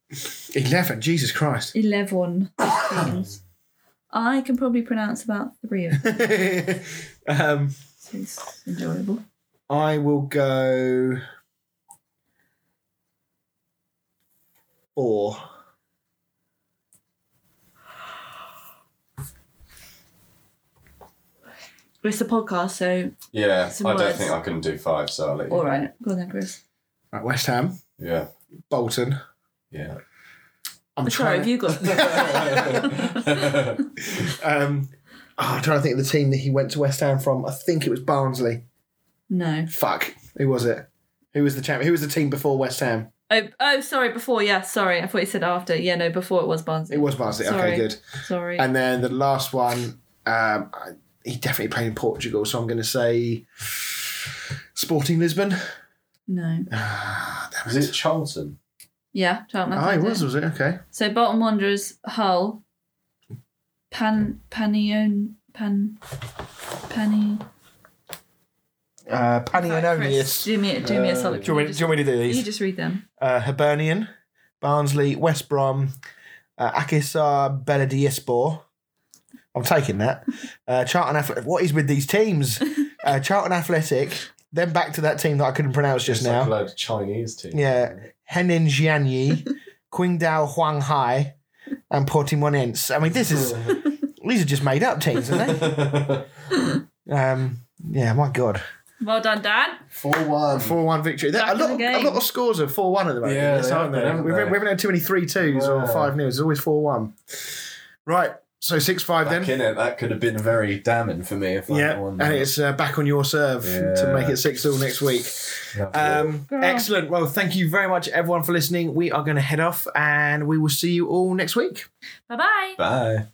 11. Jesus Christ. 11 teams. I can probably pronounce about three of them, um, so it's enjoyable. I will go four. It's a podcast, so Yeah, Some I don't words. think I can do five, so I'll let you. all right. Go on then, Chris. Right, West Ham, Yeah, Bolton. yeah. I'm Sorry, trying. have you got? um, oh, I'm trying to think of the team that he went to West Ham from. I think it was Barnsley. no. Fuck. Who was it? Who was the champ? Who was the team before West Ham? Oh, oh, sorry. Before, yeah. Sorry, I thought you said after. Yeah, no. Before it was Barnsley. It was Barnsley. Sorry. Okay, good. Sorry. And then the last one, um, I- he definitely played in Portugal, so I'm going to say Sporting Lisbon. no. Ah, damn Was it Charlton? Yeah, Charlton. Ah, it was, was it? Okay. So Bolton Wanderers, Hull, Pan Panion Pan Panny. Uh, Chris, Panionios. do me do me a Uh, solid. Do you, want me, do you want me to do these? You just read them. Uh, Hibernian, Barnsley, West Brom, uh, Akhisar Belediyespor. I'm taking that. Uh, Charlton Athletic. What is with these teams? Uh, Charlton Athletic. Then back to that team that I couldn't pronounce just It's now. like a load of Chinese team. Yeah. Henan Jianye, Qingdao Huanghai, and Portimonense. I mean, this is these are just made up teams, aren't they? Um, yeah, my God. Well done, Dan. Four one. 4 1 victory. There- A lot, of, a lot of scores are 4 1 at the moment. Yeah, yes, they aren't have been, there? haven't We've, they? we haven't had too many 3 2s or Yeah. 5 nils. It's always 4 1. Right, so 6 5 then. In it, that could have been very damning for me if I Yeah, won. and it's uh, back on your serve to make it 6 all next week. Um, excellent. Well, thank you very much, everyone, for listening. We are going to head off and we will see you all next week. Bye bye. Bye.